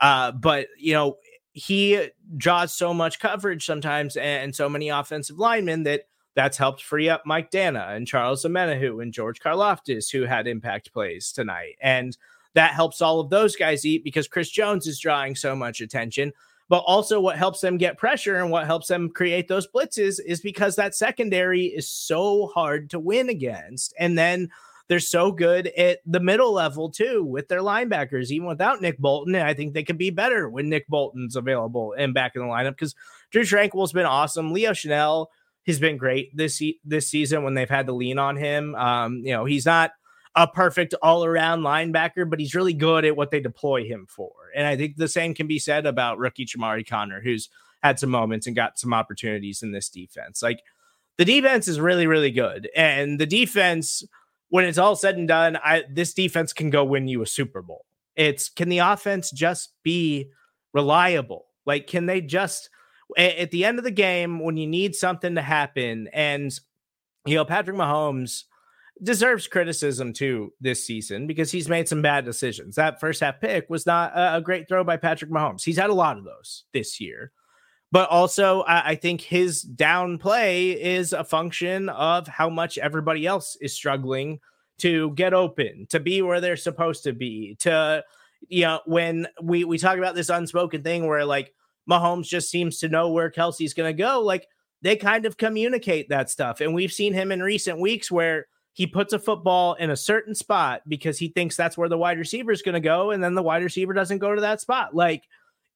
Uh, but you know he draws so much coverage sometimes and, and so many offensive linemen that that's helped free up Mike Danna and Charles Omenihu and George Karlaftis, who had impact plays tonight. And that helps all of those guys eat because Chris Jones is drawing so much attention. But also, what helps them get pressure and what helps them create those blitzes is because that secondary is so hard to win against. And then they're so good at the middle level too with their linebackers. Even without Nick Bolton, I think they could be better when Nick Bolton's available and back in the lineup because Drue Tranquill's been awesome. Leo Chenal has been great this this season when they've had to lean on him. Um, you know, he's not a perfect all around linebacker, but he's really good at what they deploy him for. And I think the same can be said about rookie Chamarri Connor, who's had some moments and got some opportunities in this defense. Like the defense is really, really good. And the defense, when it's all said and done, I this defense can go win you a Super Bowl. It's can the offense just be reliable? Like, can they just at the end of the game when you need something to happen and you know Patrick Mahomes deserves criticism too this season because he's made some bad decisions. That first half pick was not a, great throw by Patrick Mahomes. He's had a lot of those this year. But also, I, think his down play is a function of how much everybody else is struggling to get open, to be where they're supposed to be, to you know, when we we talk about this unspoken thing where like Mahomes just seems to know where Kelce's gonna go, like they kind of communicate that stuff. And we've seen him in recent weeks where he puts a football in a certain spot because he thinks that's where the wide receiver is going to go, and then the wide receiver doesn't go to that spot. Like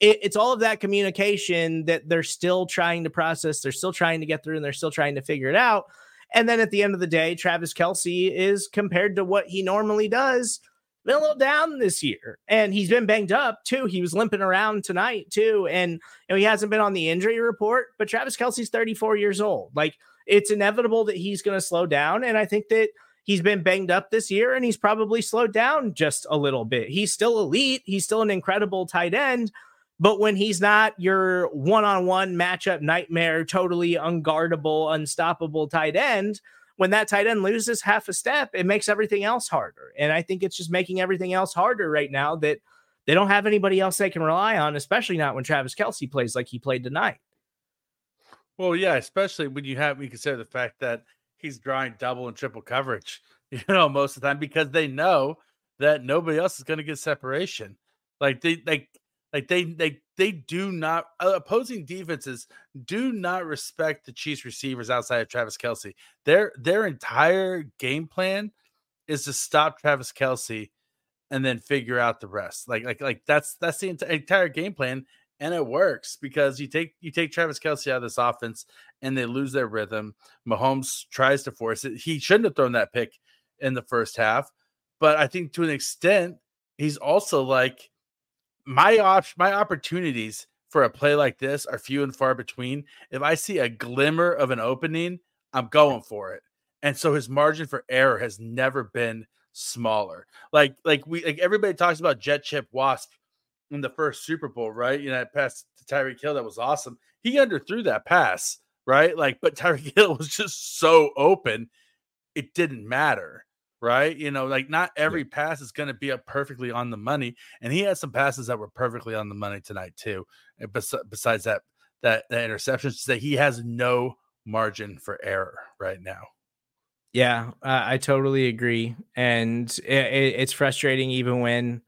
it, it's all of that communication that they're still trying to process, they're still trying to get through, and they're still trying to figure it out. And then at the end of the day, Travis Kelce is compared to what he normally does, been a little down this year. And he's been banged up too. He was limping around tonight too. And you know, he hasn't been on the injury report, but Travis Kelce's 34 years old. Like it's inevitable that he's going to slow down. And I think that he's been banged up this year and he's probably slowed down just a little bit. He's still elite, he's still an incredible tight end. But when he's not your one on one matchup nightmare, totally unguardable, unstoppable tight end, when that tight end loses half a step, it makes everything else harder. And I think it's just making everything else harder right now that they don't have anybody else they can rely on, especially not when Travis Kelce plays like he played tonight. Well, yeah, especially when you have we consider the fact that he's drawing double and triple coverage, [laughs] you know, most of the time because they know that nobody else is going to get separation. Like they like like they they they do not uh, opposing defenses do not respect the Chiefs receivers outside of Travis Kelce. Their their entire game plan is to stop Travis Kelce and then figure out the rest. Like like like that's that's the entire game plan, and it works because you take you take Travis Kelce out of this offense and they lose their rhythm. Mahomes tries to force it. He shouldn't have thrown that pick in the first half, but I think to an extent he's also like my op- my opportunities for a play like this are few and far between. If I see a glimmer of an opening, I'm going for it. And so his margin for error has never been smaller. Like like we like everybody talks about jet chip wasp in the first Super Bowl, right? You know, that pass to Tyreek Hill that was awesome. He underthrew that pass, right? Like, but [laughs] Tyreek Hill was just so open, it didn't matter right? You know, like not every pass is going to be up perfectly on the money, and he had some passes that were perfectly on the money tonight too. Bes- besides that, that that interception, that he has no margin for error right now. Yeah, uh, I totally agree, and it, it, it's frustrating even when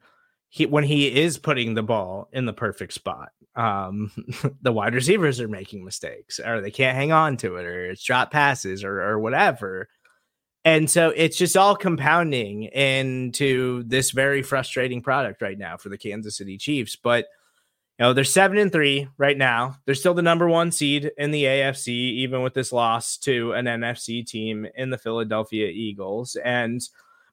he when he is putting the ball in the perfect spot. Um, [laughs] the wide receivers are making mistakes, or they can't hang on to it, or it's drop passes, or or whatever and so it's just all compounding into this very frustrating product right now for the Kansas City Chiefs. But you know, they're seven and three right now. They're still the number one seed in the AFC, even with this loss to an NFC team in the Philadelphia Eagles. And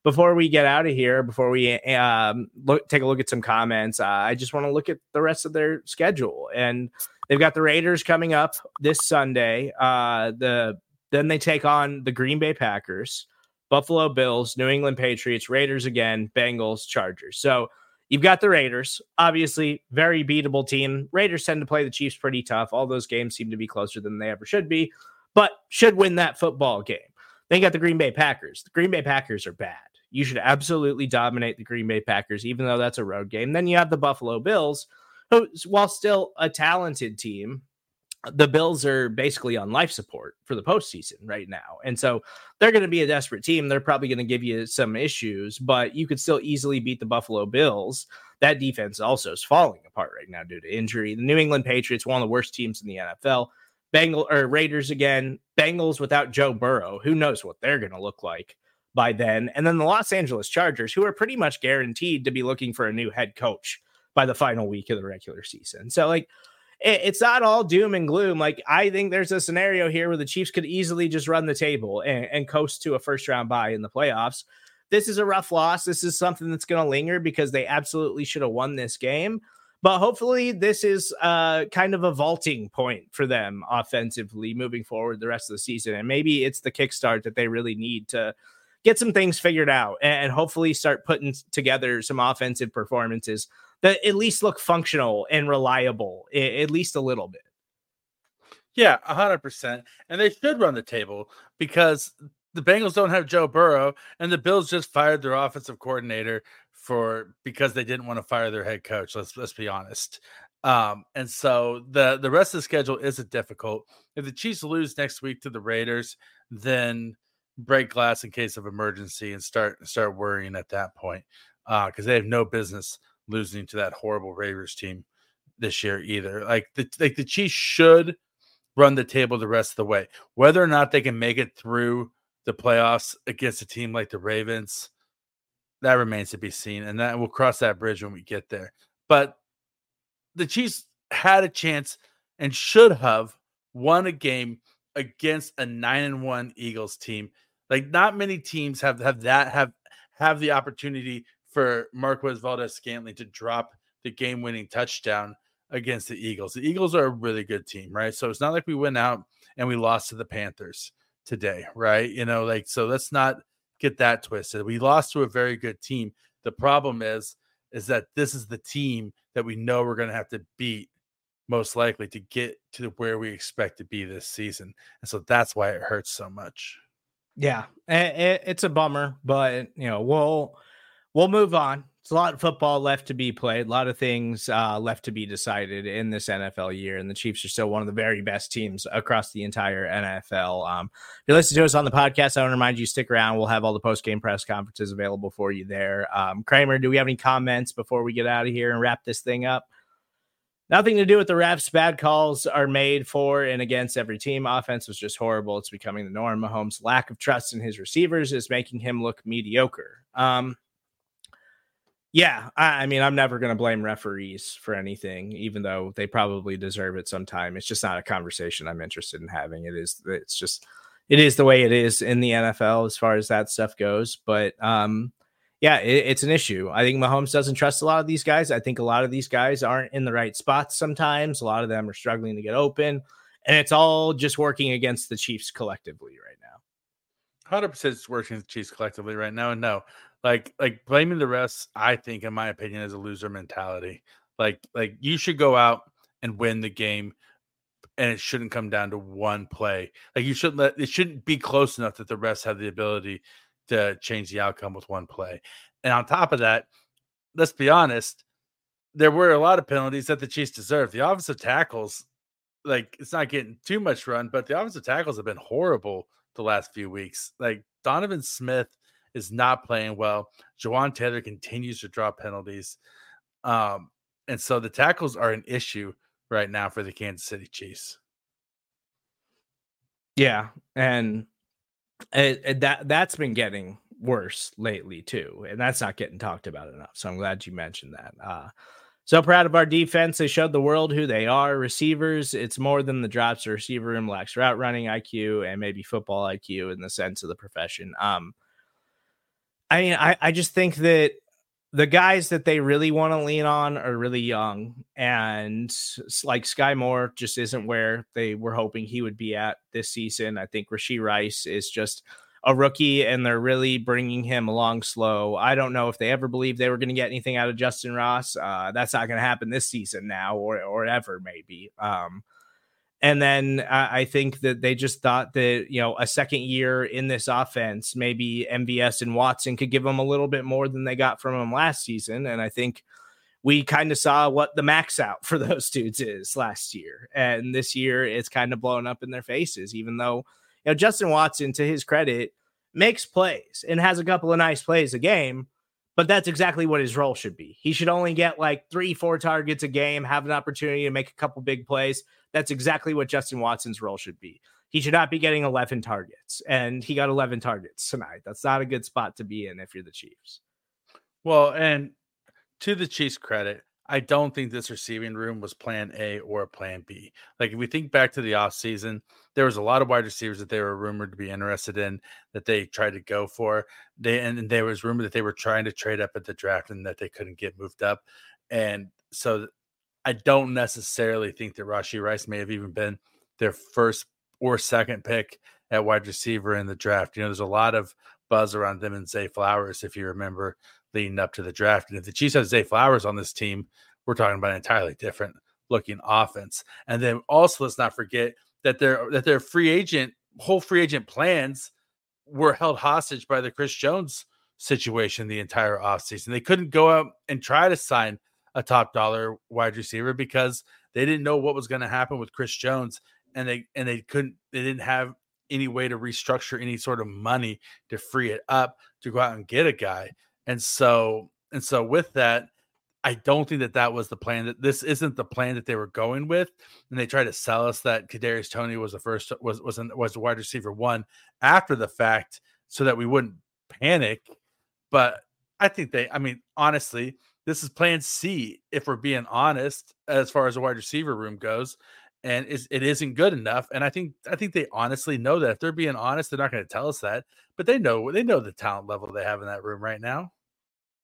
before we get out of here, before we um, look, take a look at some comments, uh, I just want to look at the rest of their schedule. And they've got the Raiders coming up this Sunday. Uh, the then they take on the Green Bay Packers, Buffalo Bills, New England Patriots, Raiders again, Bengals, Chargers. So you've got the Raiders, obviously very beatable team. Raiders tend to play the Chiefs pretty tough. All those games seem to be closer than they ever should be, but should win that football game. Then you got the Green Bay Packers. The Green Bay Packers are bad. You should absolutely dominate the Green Bay Packers, even though that's a road game. Then you have the Buffalo Bills, who, while still a talented team, the Bills are basically on life support for the postseason right now. And so they're going to be a desperate team. They're probably going to give you some issues, but you could still easily beat the Buffalo Bills. That defense also is falling apart right now due to injury. The New England Patriots, one of the worst teams in the NFL. Bengal or Raiders again. Bengals without Joe Burrow. Who knows what they're going to look like by then? And then the Los Angeles Chargers, who are pretty much guaranteed to be looking for a new head coach by the final week of the regular season. So, like, it's not all doom and gloom. Like I think there's a scenario here where the Chiefs could easily just run the table and, and coast to a first round bye in the playoffs. This is a rough loss. This is something that's going to linger because they absolutely should have won this game. But hopefully, this is uh, kind of a vaulting point for them offensively moving forward the rest of the season. And maybe it's the kickstart that they really need to get some things figured out and hopefully start putting together some offensive performances that at least look functional and reliable, at least a little bit. Yeah, hundred percent. And they should run the table because the Bengals don't have Joe Burrow, and the Bills just fired their offensive coordinator for because they didn't want to fire their head coach. Let's let's be honest. Um, and so the the rest of the schedule isn't difficult. If the Chiefs lose next week to the Raiders, then break glass in case of emergency and start start worrying at that point because uh, they have no business losing to that horrible Raiders team this year either. Like the like the Chiefs should run the table the rest of the way. Whether or not they can make it through the playoffs against a team like the Ravens, that remains to be seen. And that we'll cross that bridge when we get there. But the Chiefs had a chance and should have won a game against a nine and one Eagles team. Like not many teams have have that have have the opportunity for Marquez Valdes-Scantling to drop the game winning touchdown against the Eagles. The Eagles are a really good team, right? So it's not like we went out and we lost to the Panthers today, right? You know, like, so let's not get that twisted. We lost to a very good team. The problem is, is that this is the team that we know we're going to have to beat most likely to get to where we expect to be this season. And so that's why it hurts so much. Yeah, it's a bummer, but you know we'll we'll move on. It's a lot of football left to be played, a lot of things uh, left to be decided in this NFL year, and the Chiefs are still one of the very best teams across the entire NFL. Um, if you listen to us on the podcast, I want to remind you stick around. We'll have all the post game press conferences available for you there. Um, Kramer, do we have any comments before we get out of here and wrap this thing up? Nothing to do with the refs. Bad calls are made for and against every team. Offense was just horrible. It's becoming the norm. Mahomes' lack of trust in his receivers is making him look mediocre. Um, yeah, I, I mean, I'm never going to blame referees for anything, even though they probably deserve it sometime. It's just not a conversation I'm interested in having. It is, it's just, it is the way it is in the NFL as far as that stuff goes. But um, yeah, it, it's an issue. I think Mahomes doesn't trust a lot of these guys. I think a lot of these guys aren't in the right spots sometimes. A lot of them are struggling to get open, and it's all just working against the Chiefs collectively right now. Hundred percent, it's working the Chiefs collectively right now. And no, like like blaming the refs, I think, in my opinion, is a loser mentality. Like like you should go out and win the game and it shouldn't come down to one play. Like you shouldn't let it shouldn't be close enough that the refs have the ability to change the outcome with one play. And on top of that, let's be honest, there were a lot of penalties that the Chiefs deserved. The offensive tackles, like it's not getting too much run, but the offensive tackles have been horrible the last few weeks. Like Donovan Smith is not playing well. Jawaan Taylor continues to draw penalties. Um, and so the tackles are an issue right now for the Kansas City Chiefs. Yeah, and it, it, that that's been getting worse lately too, and that's not getting talked about enough. So I'm glad you mentioned that. Uh, so proud of our defense. They showed the world who they are. Receivers, it's more than the drops. The receiver room lacks route running IQ and maybe football IQ in the sense of the profession. Um, I mean, I, I just think that the guys that they really want to lean on are really young and like Skyy Moore just isn't where they were hoping he would be at this season. I think Rashee rice is just a rookie and they're really bringing him along slow. I don't know if they ever believed they were going to get anything out of justin ross. Uh, that's not going to happen this season now or, or ever maybe. Um, and then I think that they just thought that, you know, a second year in this offense, maybe MVS and Watson could give them a little bit more than they got from them last season. And I think we kind of saw what the max out [laughs] for those dudes is last year. And this year it's kind of blown up in their faces, even though, you know, Justin Watson, to his credit, makes plays and has a couple of nice plays a game. But that's exactly what his role should be. He should only get like three, four targets a game, have an opportunity to make a couple big plays that's exactly what Justin Watson's role should be. He should not be getting 11 targets, and he got 11 targets tonight. That's not a good spot to be in if you're the Chiefs. Well, and to the Chiefs' credit, I don't think this receiving room was plan A or plan B. Like if we think back to the offseason, there was a lot of wide receivers that they were rumored to be interested in that they tried to go for. They and, there was rumor that they were trying to trade up at the draft and that they couldn't get moved up. And so I don't necessarily think that Rashee Rice may have even been their first or second pick at wide receiver in the draft. You know, there's a lot of buzz around them and Zay Flowers, if you remember, leading up to the draft. And if the Chiefs have Zay Flowers on this team, we're talking about an entirely different looking offense. And then also let's not forget that their that their free agent whole free agent plans were held hostage by the Chris Jones situation the entire offseason. They couldn't go out and try to sign a top dollar wide receiver because they didn't know what was going to happen with Chris Jones and they and they couldn't they didn't have any way to restructure any sort of money to free it up to go out and get a guy. And so and so with that I don't think that that was the plan. That this isn't the plan that they were going with, and they tried to sell us that Kadarius Toney was the first was was an, was wide receiver one after the fact, so that we wouldn't panic. But I think they, I mean, honestly, this is plan C, if we're being honest, as far as the wide receiver room goes. And it isn't good enough. And I think I think they honestly know that. If they're being honest, they're not going to tell us that. But they know they know the talent level they have in that room right now.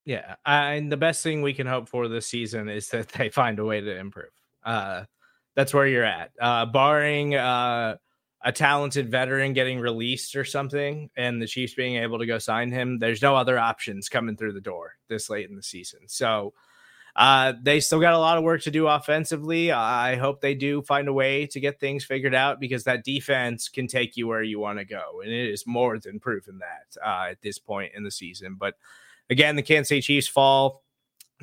Yeah, and the best thing we can hope for this season is that [laughs] they find a way to improve. Uh, that's where you're at. Uh, barring uh, a talented veteran getting released or something and the Chiefs being able to go sign him, there's no other options coming through the door this late in the season. So uh, they still got a lot of work to do offensively. I hope they do find a way to get things figured out because that defense can take you where you want to go, and it is more than proven that uh, at this point in the season. But again, the Kansas City Chiefs fall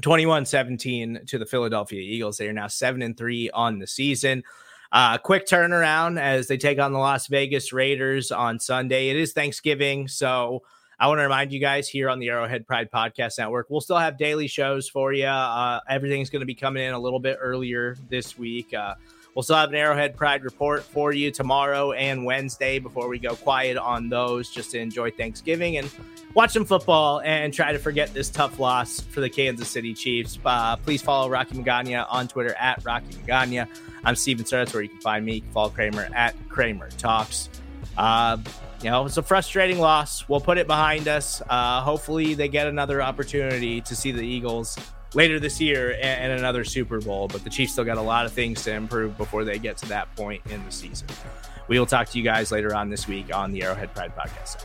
21-17 to the Philadelphia Eagles. They are now seven and three on the season. Uh, quick turnaround as they take on the Las Vegas Raiders on Sunday. It is Thanksgiving, so I want to remind you guys here on the Arrowhead Pride Podcast Network, we'll still have daily shows for you. Uh, everything's going to be coming in a little bit earlier this week. Uh, we'll still have an Arrowhead Pride report for you tomorrow and Wednesday before we go quiet on those, just to enjoy Thanksgiving and watch some football and try to forget this tough loss for the Kansas City Chiefs. Uh, please follow Rocky Magaña on Twitter at Rocky Magaña. I'm Stephen Sir. where you can find me. You follow Kramer at Kramer Talks. Uh, you know, it's a frustrating loss. We'll put it behind us. Uh, hopefully, they get another opportunity to see the Eagles later this year and, another Super Bowl. But the Chiefs still got a lot of things to improve before they get to that point in the season. We will talk to you guys later on this week on the Arrowhead Pride Podcast.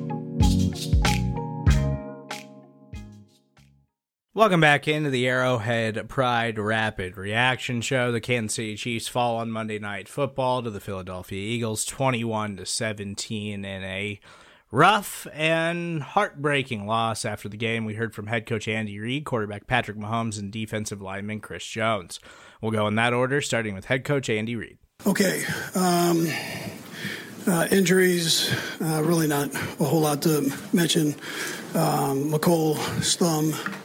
Welcome back into the Arrowhead Pride Rapid Reaction Show. The Kansas City Chiefs fall on Monday Night Football to the Philadelphia Eagles, twenty-one to seventeen, in a rough and heartbreaking loss. After the game, we heard from head coach Andy Reid, quarterback Patrick Mahomes, and defensive lineman Chris Jones. We'll go in that order, starting with head coach Andy Reid. Okay. Um, uh, injuries, uh, really not a whole lot to mention. Um, Stum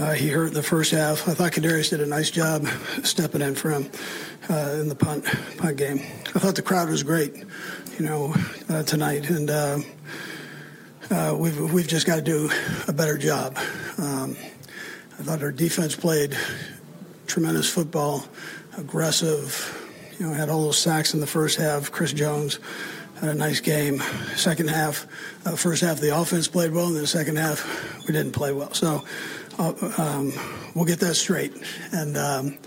uh, he hurt the first half. I thought Kadarius did a nice job stepping in for him uh, in the punt punt game. I thought the crowd was great, you know, uh, tonight, and uh, uh, we've we've just got to do a better job. Um, I thought our defense played tremendous football, aggressive. You know, had all those sacks in the first half. Chris Jones had a nice game. Second half, uh, first half the offense played well, and then the second half we didn't play well. So um, we'll get that straight. And um,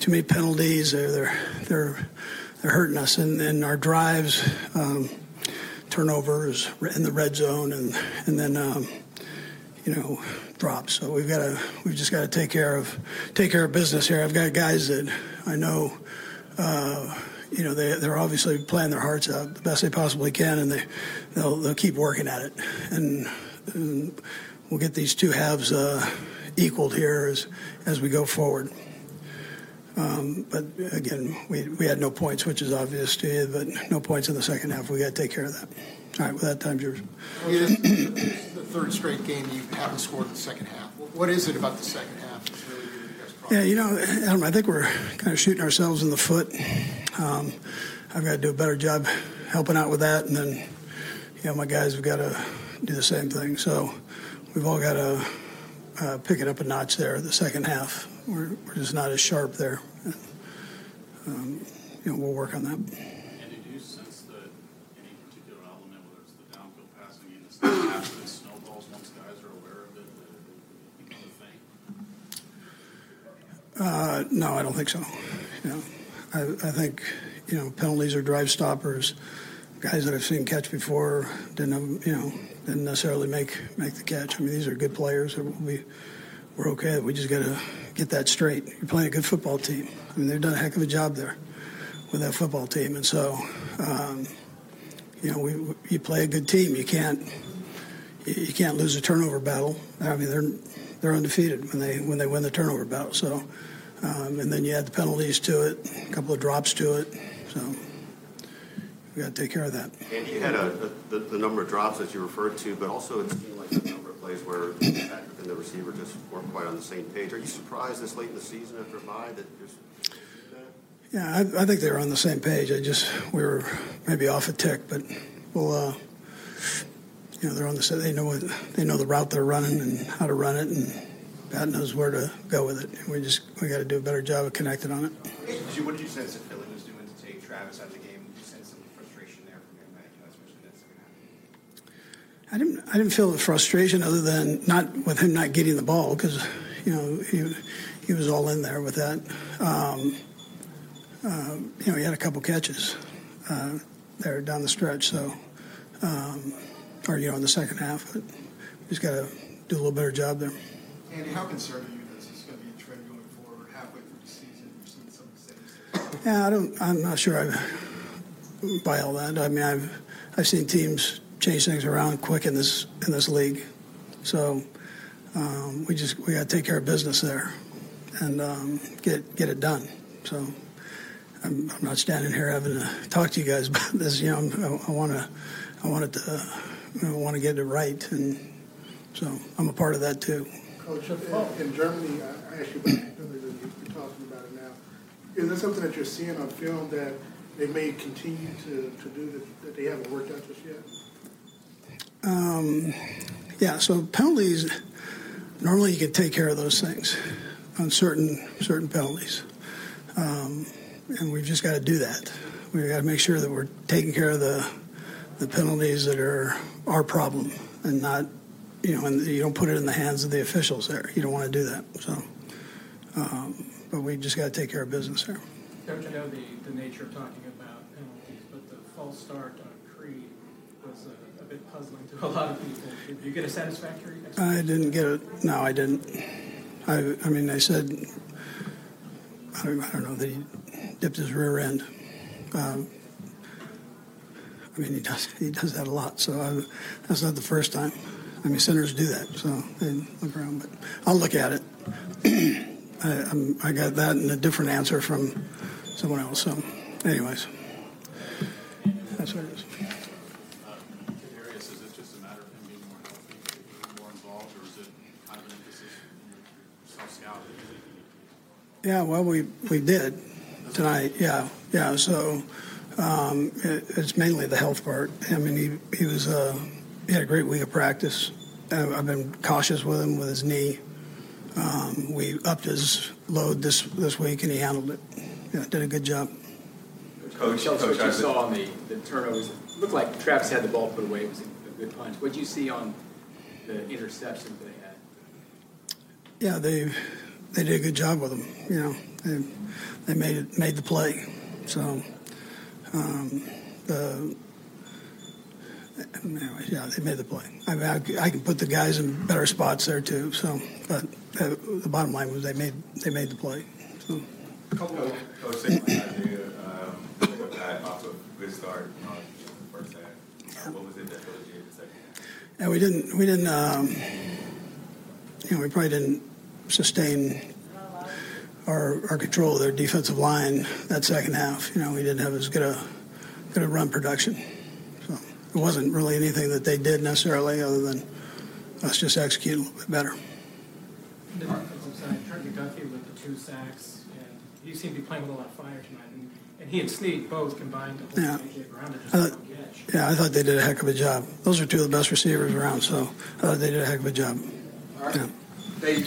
too many penalties. They're they're they're, they're hurting us. And, and our drives, um, turnovers in the red zone, and and then um, you know drops. So we've got to we've just got to take care of take care of business here. I've got guys that I know. Uh, you know they they're obviously playing their hearts out the best they possibly can, and they they'll they'll keep working at it. And, and we'll get these two halves uh, equaled here as, as we go forward. Um, but again, we, we had no points, which is obvious to you, but no points in the second half. We got to take care of that. All right, with that, time's yours. the third straight game you haven't scored in the second half. What is it about the second half that's really you guys problems? Yeah, you know, Adam, I think we're kind of shooting ourselves in the foot. Um, I've got to do a better job helping out with that, and then, you know, my guys have got to do the same thing. So we've all got to uh, pick it up a notch there. The second half, we're, we're just not as sharp there. Um, you know, we'll work on that. And did you sense that any particular element, whether it's the downfield passing in the second half, that snowballs once guys are aware of it, that a thing? Uh, no, I don't think so. You know, I, I think you know penalties are drive stoppers. Guys that I've seen catch before didn't have, you know didn't necessarily make make the catch. I mean, these are good players. We we're okay. We just got to get that straight. You're playing a good football team. I mean, they've done a heck of a job there with that football team, and so um, you know, we, you play a good team. You can't you can't lose a turnover battle. I mean, they're they're undefeated when they when they win the turnover battle. So, um, and then you add the penalties to it, a couple of drops to it. So we got to take care of that. And you had a, a the, the, number of drops that you referred to, but also it seemed like the number of plays where in the receiver just weren't quite on the same page. Are you surprised this late in the season after a bye that there's Yeah, I, I think they were on the same page. I just we were maybe off a tick, but we'll. Uh, you know, they're on the same. They know what they know the route they're running and how to run it, and Pat knows where to go with it. We just we got to do a better job of connecting on it. What did you sense that Philly was doing to take Travis out of the game? Did you sense some frustration there from him, you know, especially in that second half? I didn't I didn't feel the frustration other than not with him not getting the ball because you know he he was all in there with that. Um, uh, you know he had a couple catches uh, there down the stretch, so um, or you know in the second half, but he's got to do a little better job there. Andy, how concerned are you that this is going to be a trend going forward halfway through the season? You're seeing some mistakes. Yeah, I don't. I'm not sure I buy all that. I mean, I've I've seen teams change things around quick in this in this league, so um, we just we got to take care of business there and um, get get it done. So I'm, I'm not standing here having to talk to you guys [laughs] about this. You know, I want to I want to I want to get it right, and so I'm a part of that too. Coach, in, Germany, I asked you about you- you're talking about it now. Is there something that you're seeing on film that they may continue to, to do that, that they haven't worked out just yet? Um, yeah, so penalties, normally you can take care of those things on certain certain penalties. Um, and we've just got to do that. We've got to make sure that we're taking care of the the penalties that are our problem and not, you know, and you don't put it in the hands of the officials there. You don't want to do that. So, um, but we just got to take care of business there. I know the, the nature of talking about penalties, but the false start on Creed was a, a bit puzzling to a lot of people. Did you get a satisfactory I didn't get it. No, I didn't. I, I mean, they said, I don't, I don't know, that he dipped his rear end. Um, I mean, he does he does that a lot. So I, that's not the first time. I mean, centers do that. So they look around, but I'll look at it. [clears throat] I, I got that and a different answer from someone else. So, anyways, that's what it is. Darius, is it just a matter of him being more healthy, being more involved, or is it kind of an emphasis in your self-scouting? Yeah, well, we we did tonight. Yeah, yeah. So um, it, it's mainly the health part. I mean, he he was uh, he had a great week of practice. Uh, I've been cautious with him with his knee. Um, we upped his load this this week, and he handled it. Yeah, did a good job. Coach, Coach, what you saw on the, the turnovers, it looked like Travis had the ball put away. It was a, a good punch. What did you see on the interceptions they had? Yeah, they they did a good job with them. You know, they they made it made the play. So um, the anyway, yeah, they made the play. I mean, I, I can put the guys in better spots there too. So, but uh, the bottom line was they made they made the play. So. Coach, Coach Saban had Isaiah, um, that off a good start in the first half. Uh, What was it that Philly did in the second half? Yeah, we didn't. We didn't. Um, you know, we probably didn't sustain our our control of their defensive line that second half. You know, we didn't have as good a good a run production. So it wasn't really anything that they did necessarily, other than us just executing a little bit better. The defensive side, Trent McDuffie with the two sacks, and he seemed to be playing with a lot of fire tonight. And, and he and Sneed both combined to Yeah. hold AJ Brown to just I one thought- Yeah, I thought they did a heck of a job. Those are two of the best receivers around, so I thought they did a heck of a job. Yeah. They,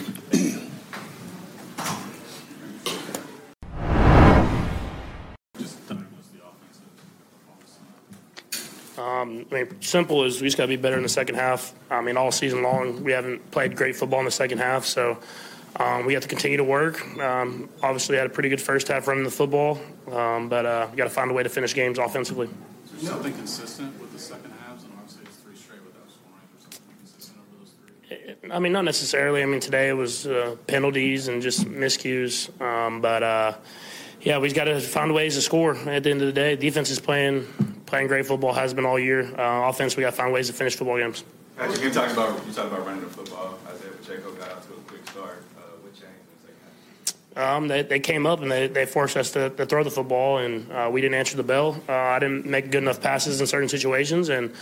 Just diagnose the offensive. Um, I mean, simple is we just got to be better in the second half. I mean, all season long we haven't played great football in the second half, so um, we have to continue to work. Um, obviously, had a pretty good first half running the football, um, but uh, we got to find a way to finish games offensively. Is there something consistent with the second halves, and obviously it's three straight without scoring, or something consistent over those three? I mean, not necessarily. I mean, today it was uh, penalties and just miscues, um, but uh, yeah, we've got to find ways to score. At the end of the day, defense is playing playing great football, has been all year. Uh, offense, we got to find ways to finish football games. Patrick, you talked about you talked about running the football. Isaiah Pacheco got out to a quick start. Uh, what changed in the second half? Um, they, they came up and they, they forced us to, to throw the football, and uh, we didn't answer the bell. Uh, I didn't make good enough passes in certain situations, and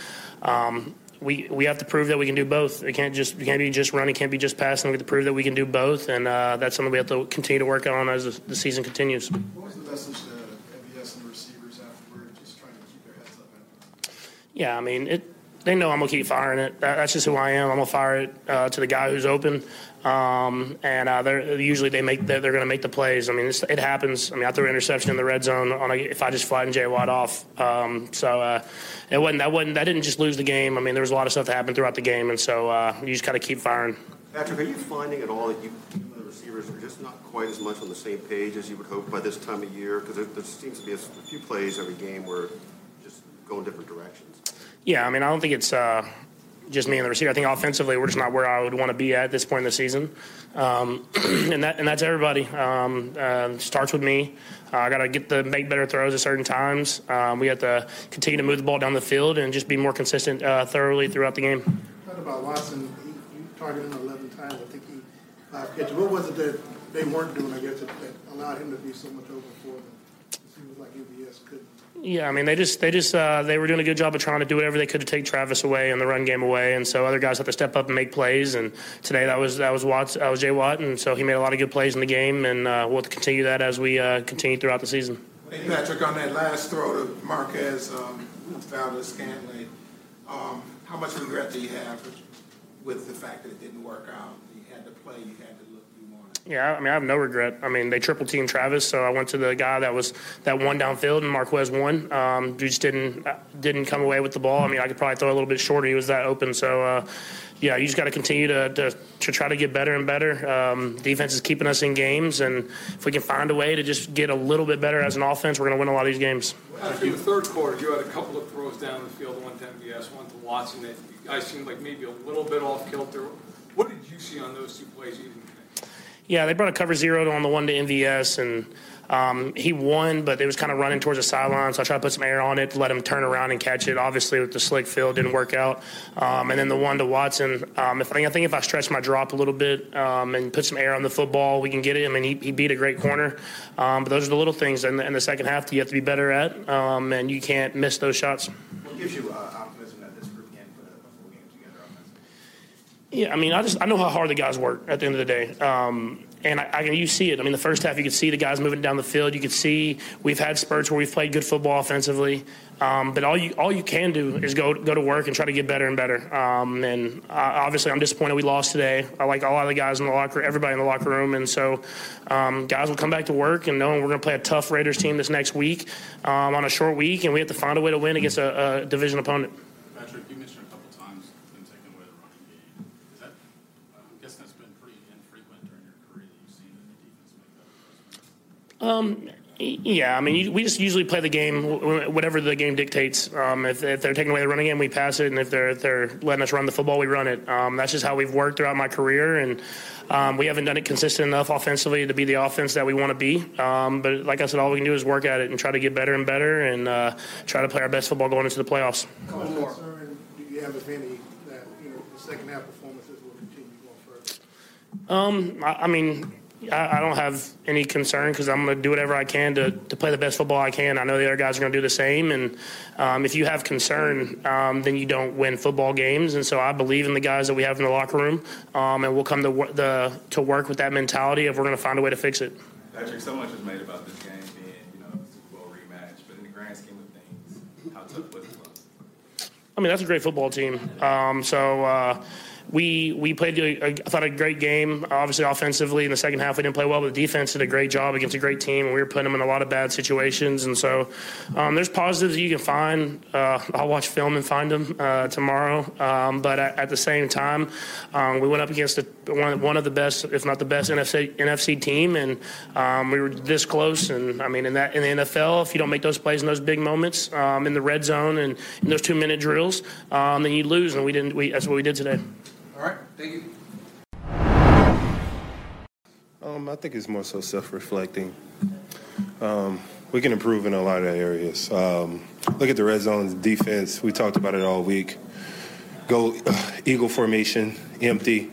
um, we we have to prove that we can do both. It can't just it can't be just running, can't be just passing. We have to prove that we can do both, and uh, that's something we have to continue to work on as the, the season continues. What was the message to MVS and the receivers afterward, just trying to keep their heads up? Yeah, I mean, it, they know I'm gonna keep firing it. That, that's just who I am. I'm gonna fire it uh, to the guy who's open, um, and uh, they're usually they make they're, they're gonna make the plays. I mean, it's, it happens. I mean, I threw an interception in the red zone on a, if I just flattened Jay Watt off. Um, so uh, it wasn't that wasn't that didn't just lose the game. I mean, there was a lot of stuff that happened throughout the game, and so uh, you just gotta keep firing. Patrick, are you finding at all that you, the receivers are just not quite as much on the same page as you would hope by this time of year? Because there, there seems to be a, a few plays every game where just go in different directions. Yeah, I mean, I don't think it's uh, just me and the receiver. I think offensively, we're just not where I would want to be at this point in the season, um, [clears throat] and that and that's everybody. Um, uh, starts with me. Uh, I got to get the make better throws at certain times. Um, we have to continue to move the ball down the field and just be more consistent uh, thoroughly throughout the game. Talk about Watson. He, you targeted him 11 times. I think he five catches. What was it that they weren't doing? I guess that, allowed him to be so much open for them. It seems like MVS couldn't. Yeah, I mean, they just they just uh, they were doing a good job of trying to do whatever they could to take Travis away and the run game away, and so other guys had to step up and make plays. And today that was that was Watts, that was Jay Watt, and so he made a lot of good plays in the game, and uh, we'll continue that as we uh, continue throughout the season. Hey, Patrick, on that last throw to Marquez, um, Valdes-Scantling, um, how much regret do you have with, the fact that it didn't work out? You had to play, you had to. Yeah, I mean, I have no regret. I mean, they triple teamed Travis, so I went to the guy that was that one downfield, and Marquez won. Um, just didn't didn't come away with the ball. I mean, I could probably throw a little bit shorter. He was that open, so. Uh, yeah, you just got to continue to, to, try to get better and better. Um, defense is keeping us in games, and if we can find a way to just get a little bit better as an offense, we're going to win a lot of these games. After the third quarter, you had a couple of throws down the field, one to MVS, one to Watson. That guys seemed like maybe a little bit off kilter. What did you see on those two plays? Yeah, they brought a cover zero on the one to MVS, and um, he won, but it was kind of running towards the sideline, so I tried to put some air on it let him turn around and catch it. Obviously, with the slick field, didn't work out. Um, and then the one to Watson, um, if I, I think if I stretch my drop a little bit um, and put some air on the football, we can get it. I mean, he, he beat a great corner, um, but those are the little things in the, in the second half that you have to be better at, um, and you can't miss those shots. What gives you uh, optimism that this group can put a, a full game together offensively? Yeah, I mean, I just I know how hard the guys work at the end of the day. Um, and I, I, you see it. I mean, the first half you could see the guys moving down the field. You could see we've had spurts where we've played good football offensively. Um, but all you all you can do is go go to work and try to get better and better. Um, and obviously, I'm disappointed we lost today. I like a lot of the guys in the locker, everybody in the locker room, and so um, guys will come back to work and knowing we're going to play a tough Raiders team this next week um, on a short week, and we have to find a way to win against a, a division opponent. Patrick, you mentioned a couple times them taking away the running game. Is that, I'm guessing that's been pretty infrequent during your career that you've seen the defense make that adjustment? Um, yeah, I mean, we just usually play the game whatever the game dictates. Um, if, if, they're taking away the running game, we pass it, and if they're if they're letting us run the football, we run it. Um, that's just how we've worked throughout my career, and um, we haven't done it consistent enough offensively to be the offense that we want to be. Um, but like I said, all we can do is work at it and try to get better and better, and uh, try to play our best football going into the playoffs. How much concern do you have, if any, that you know the second half performances will continue going further? Um, I, I mean. I, don't have any concern because I'm going to do whatever I can to, to play the best football I can. I know the other guys are going to do the same. And um, if you have concern, um, then you don't win football games. And so I believe in the guys that we have in the locker room, um, and we'll come to the to work with that mentality if we're going to find a way to fix it. Patrick, so much is made about this game being, you know, a Super Bowl rematch, but in the grand scheme of things, how tough was it? I mean, that's a great football team. Um, so. Uh, we we played a, a, I thought a great game. Obviously, offensively in the second half we didn't play well, but the defense did a great job against a great team. And we were putting them in a lot of bad situations, and so um, there's positives you can find. Uh, I'll watch film and find them uh, tomorrow. Um, but at, at, the same time, um, we went up against a, one, one of the best, if not the best, NFC, NFC team, and um, we were this close. And I mean, in that in the NFL, if you don't make those plays in those big moments um, in the red zone and in those two minute drills, um, then you lose. And we didn't. We, that's what we did today. All right, thank you. Um, I think it's more so self-reflecting. Um, we can improve in a lot of areas. Um, look at the red zone defense. We talked about it all week. Go uh, [sighs] eagle formation, empty.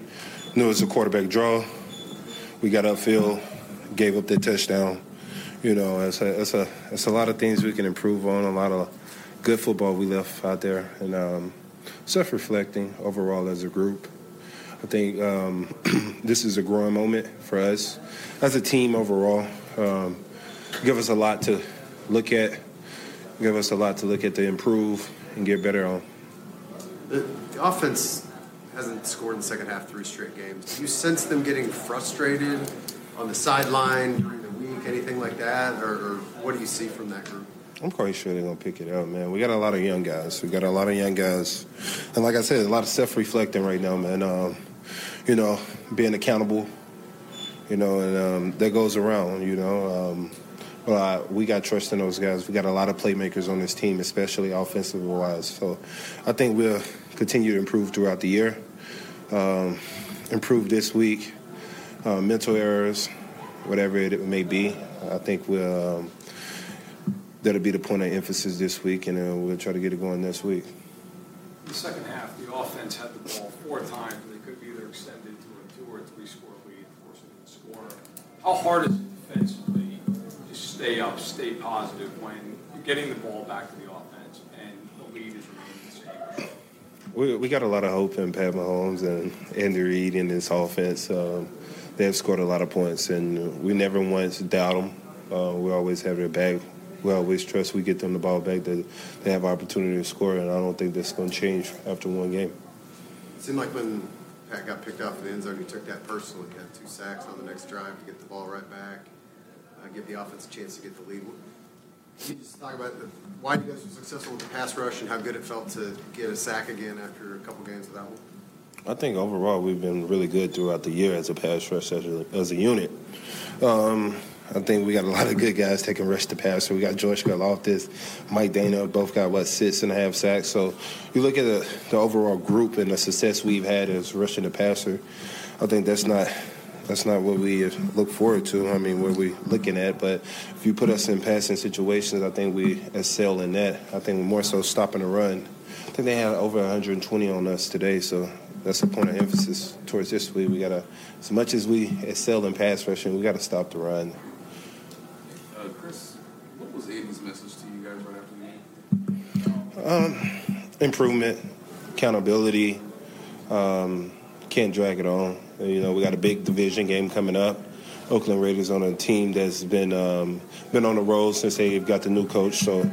Knew it was a quarterback draw. We got upfield, gave up the touchdown. You know, it's a, it's a it's a lot of things we can improve on. A lot of good football we left out there, and um, self-reflecting overall as a group. I think um, [clears throat] this is a growing moment for us as a team overall. Um, give us a lot to look at. Give us a lot to look at to improve and get better on. The, offense hasn't scored in the second half three straight games. Do you sense them getting frustrated on the sideline during the week, anything like that, or, or what do you see from that group? I'm quite sure they're gonna pick it up, man. We got a lot of young guys. We got a lot of young guys, and like I said, a lot of self-reflecting right now, man. Um, you know, being accountable. You know, and um, that goes around. You know, um, but uh, we got trust in those guys. We got a lot of playmakers on this team, especially offensive wise. So I think we'll continue to improve throughout the year. Um, improve this week. Uh, mental errors, whatever it may be. I think we'll. Um, that'll be the point of emphasis this week, and uh, we'll try to get it going next week. In the second half, the offense had the ball four times. They could have either extended to a two or three score lead, force them to score. How hard is it defensively to stay up, stay positive when you're getting the ball back to the offense and the lead is remaining the same? We, we got a lot of hope in Pat Mahomes and Andy Reid in this offense. Um, they have scored a lot of points, and we never once doubt them. Uh, we always have their back we always trust we get them the ball back that they have opportunity to score, and I don't think that's going to change after one game. It seemed like when Pat got picked off in the end zone, he took that personally. He had two sacks on the next drive to get the ball right back, uh, give the offense a chance to get the lead. Can you just talk about the, why you guys were successful with the pass rush and how good it felt to get a sack again after a couple games without one? I think overall we've been really good throughout the year as a pass rush as a, as a unit. Um, I think we got a lot of good guys taking rush to passer. We got George Karlaftis, Mike Danna, both got what six and a half sacks. So you look at the, the overall group and the success we've had as rushing the passer. I think that's not that's not what we look forward to. I mean, what we're looking at. But if you put us in passing situations, I think we excel in that. I think we're more so stopping the run. I think they had over 120 on us today, so that's a point of emphasis towards this week. We gotta, as much as we excel in pass rushing, we got to stop the run. Um, improvement, accountability. Um, can't drag it on. You know, we got a big division game coming up. Oakland Raiders on a team that's been um, been on the road since they've got the new coach. So,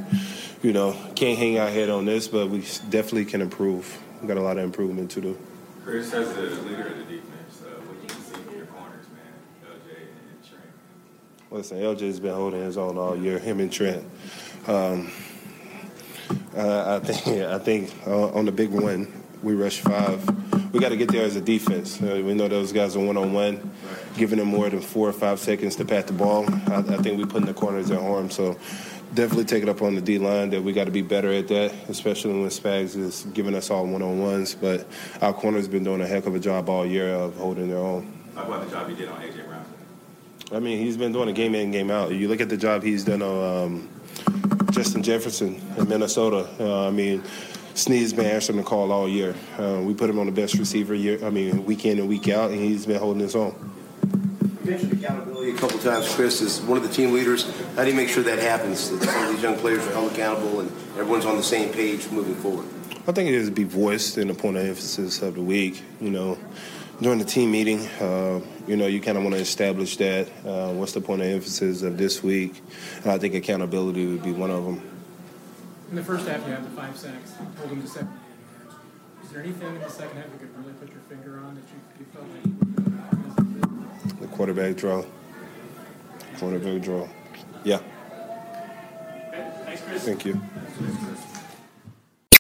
you know, can't hang our head on this, but we definitely can improve. We got a lot of improvement to do. Chris, as the leader of the defense, uh, what you see from your corners, man, LJ and Trent? Listen, LJ's been holding his own all year. Him and Trent. Um, uh, I think I think uh, on the big one, we rush five. We got to get there as a defense. Uh, we know those guys are one on one, giving them more than four or five seconds to pat the ball. I, I think we put in the corners at harm. So definitely take it up on the D line that we got to be better at that, especially when Spags is giving us all one on ones. But our corner's been doing a heck of a job all year of holding their own. Talk about the job he did on AJ Brown. I mean, he's been doing a game in, game out. You look at the job he's done on um, Justin Jefferson in Minnesota. Uh, I mean, Sneed's been answering the call all year. Uh, we put him on the best receiver year. I mean, week in and week out, and he's been holding his own. You mentioned accountability a couple times, Chris, as one of the team leaders. How do you make sure that happens? That some of these young players are held accountable and everyone's on the same page moving forward. I think it is to be voiced in the point of emphasis of the week. You know, during the team meeting, uh, you know, you kind of want to establish that. Uh, what's the point of emphasis of this week? And I think accountability would be one of them. In the first half, you have the five sacks, holding to 70 yards. Is there anything in the second half you could really put your finger on that you, you felt like The quarterback draw. Quarterback draw. Yeah. Thanks, Chris. Thank you.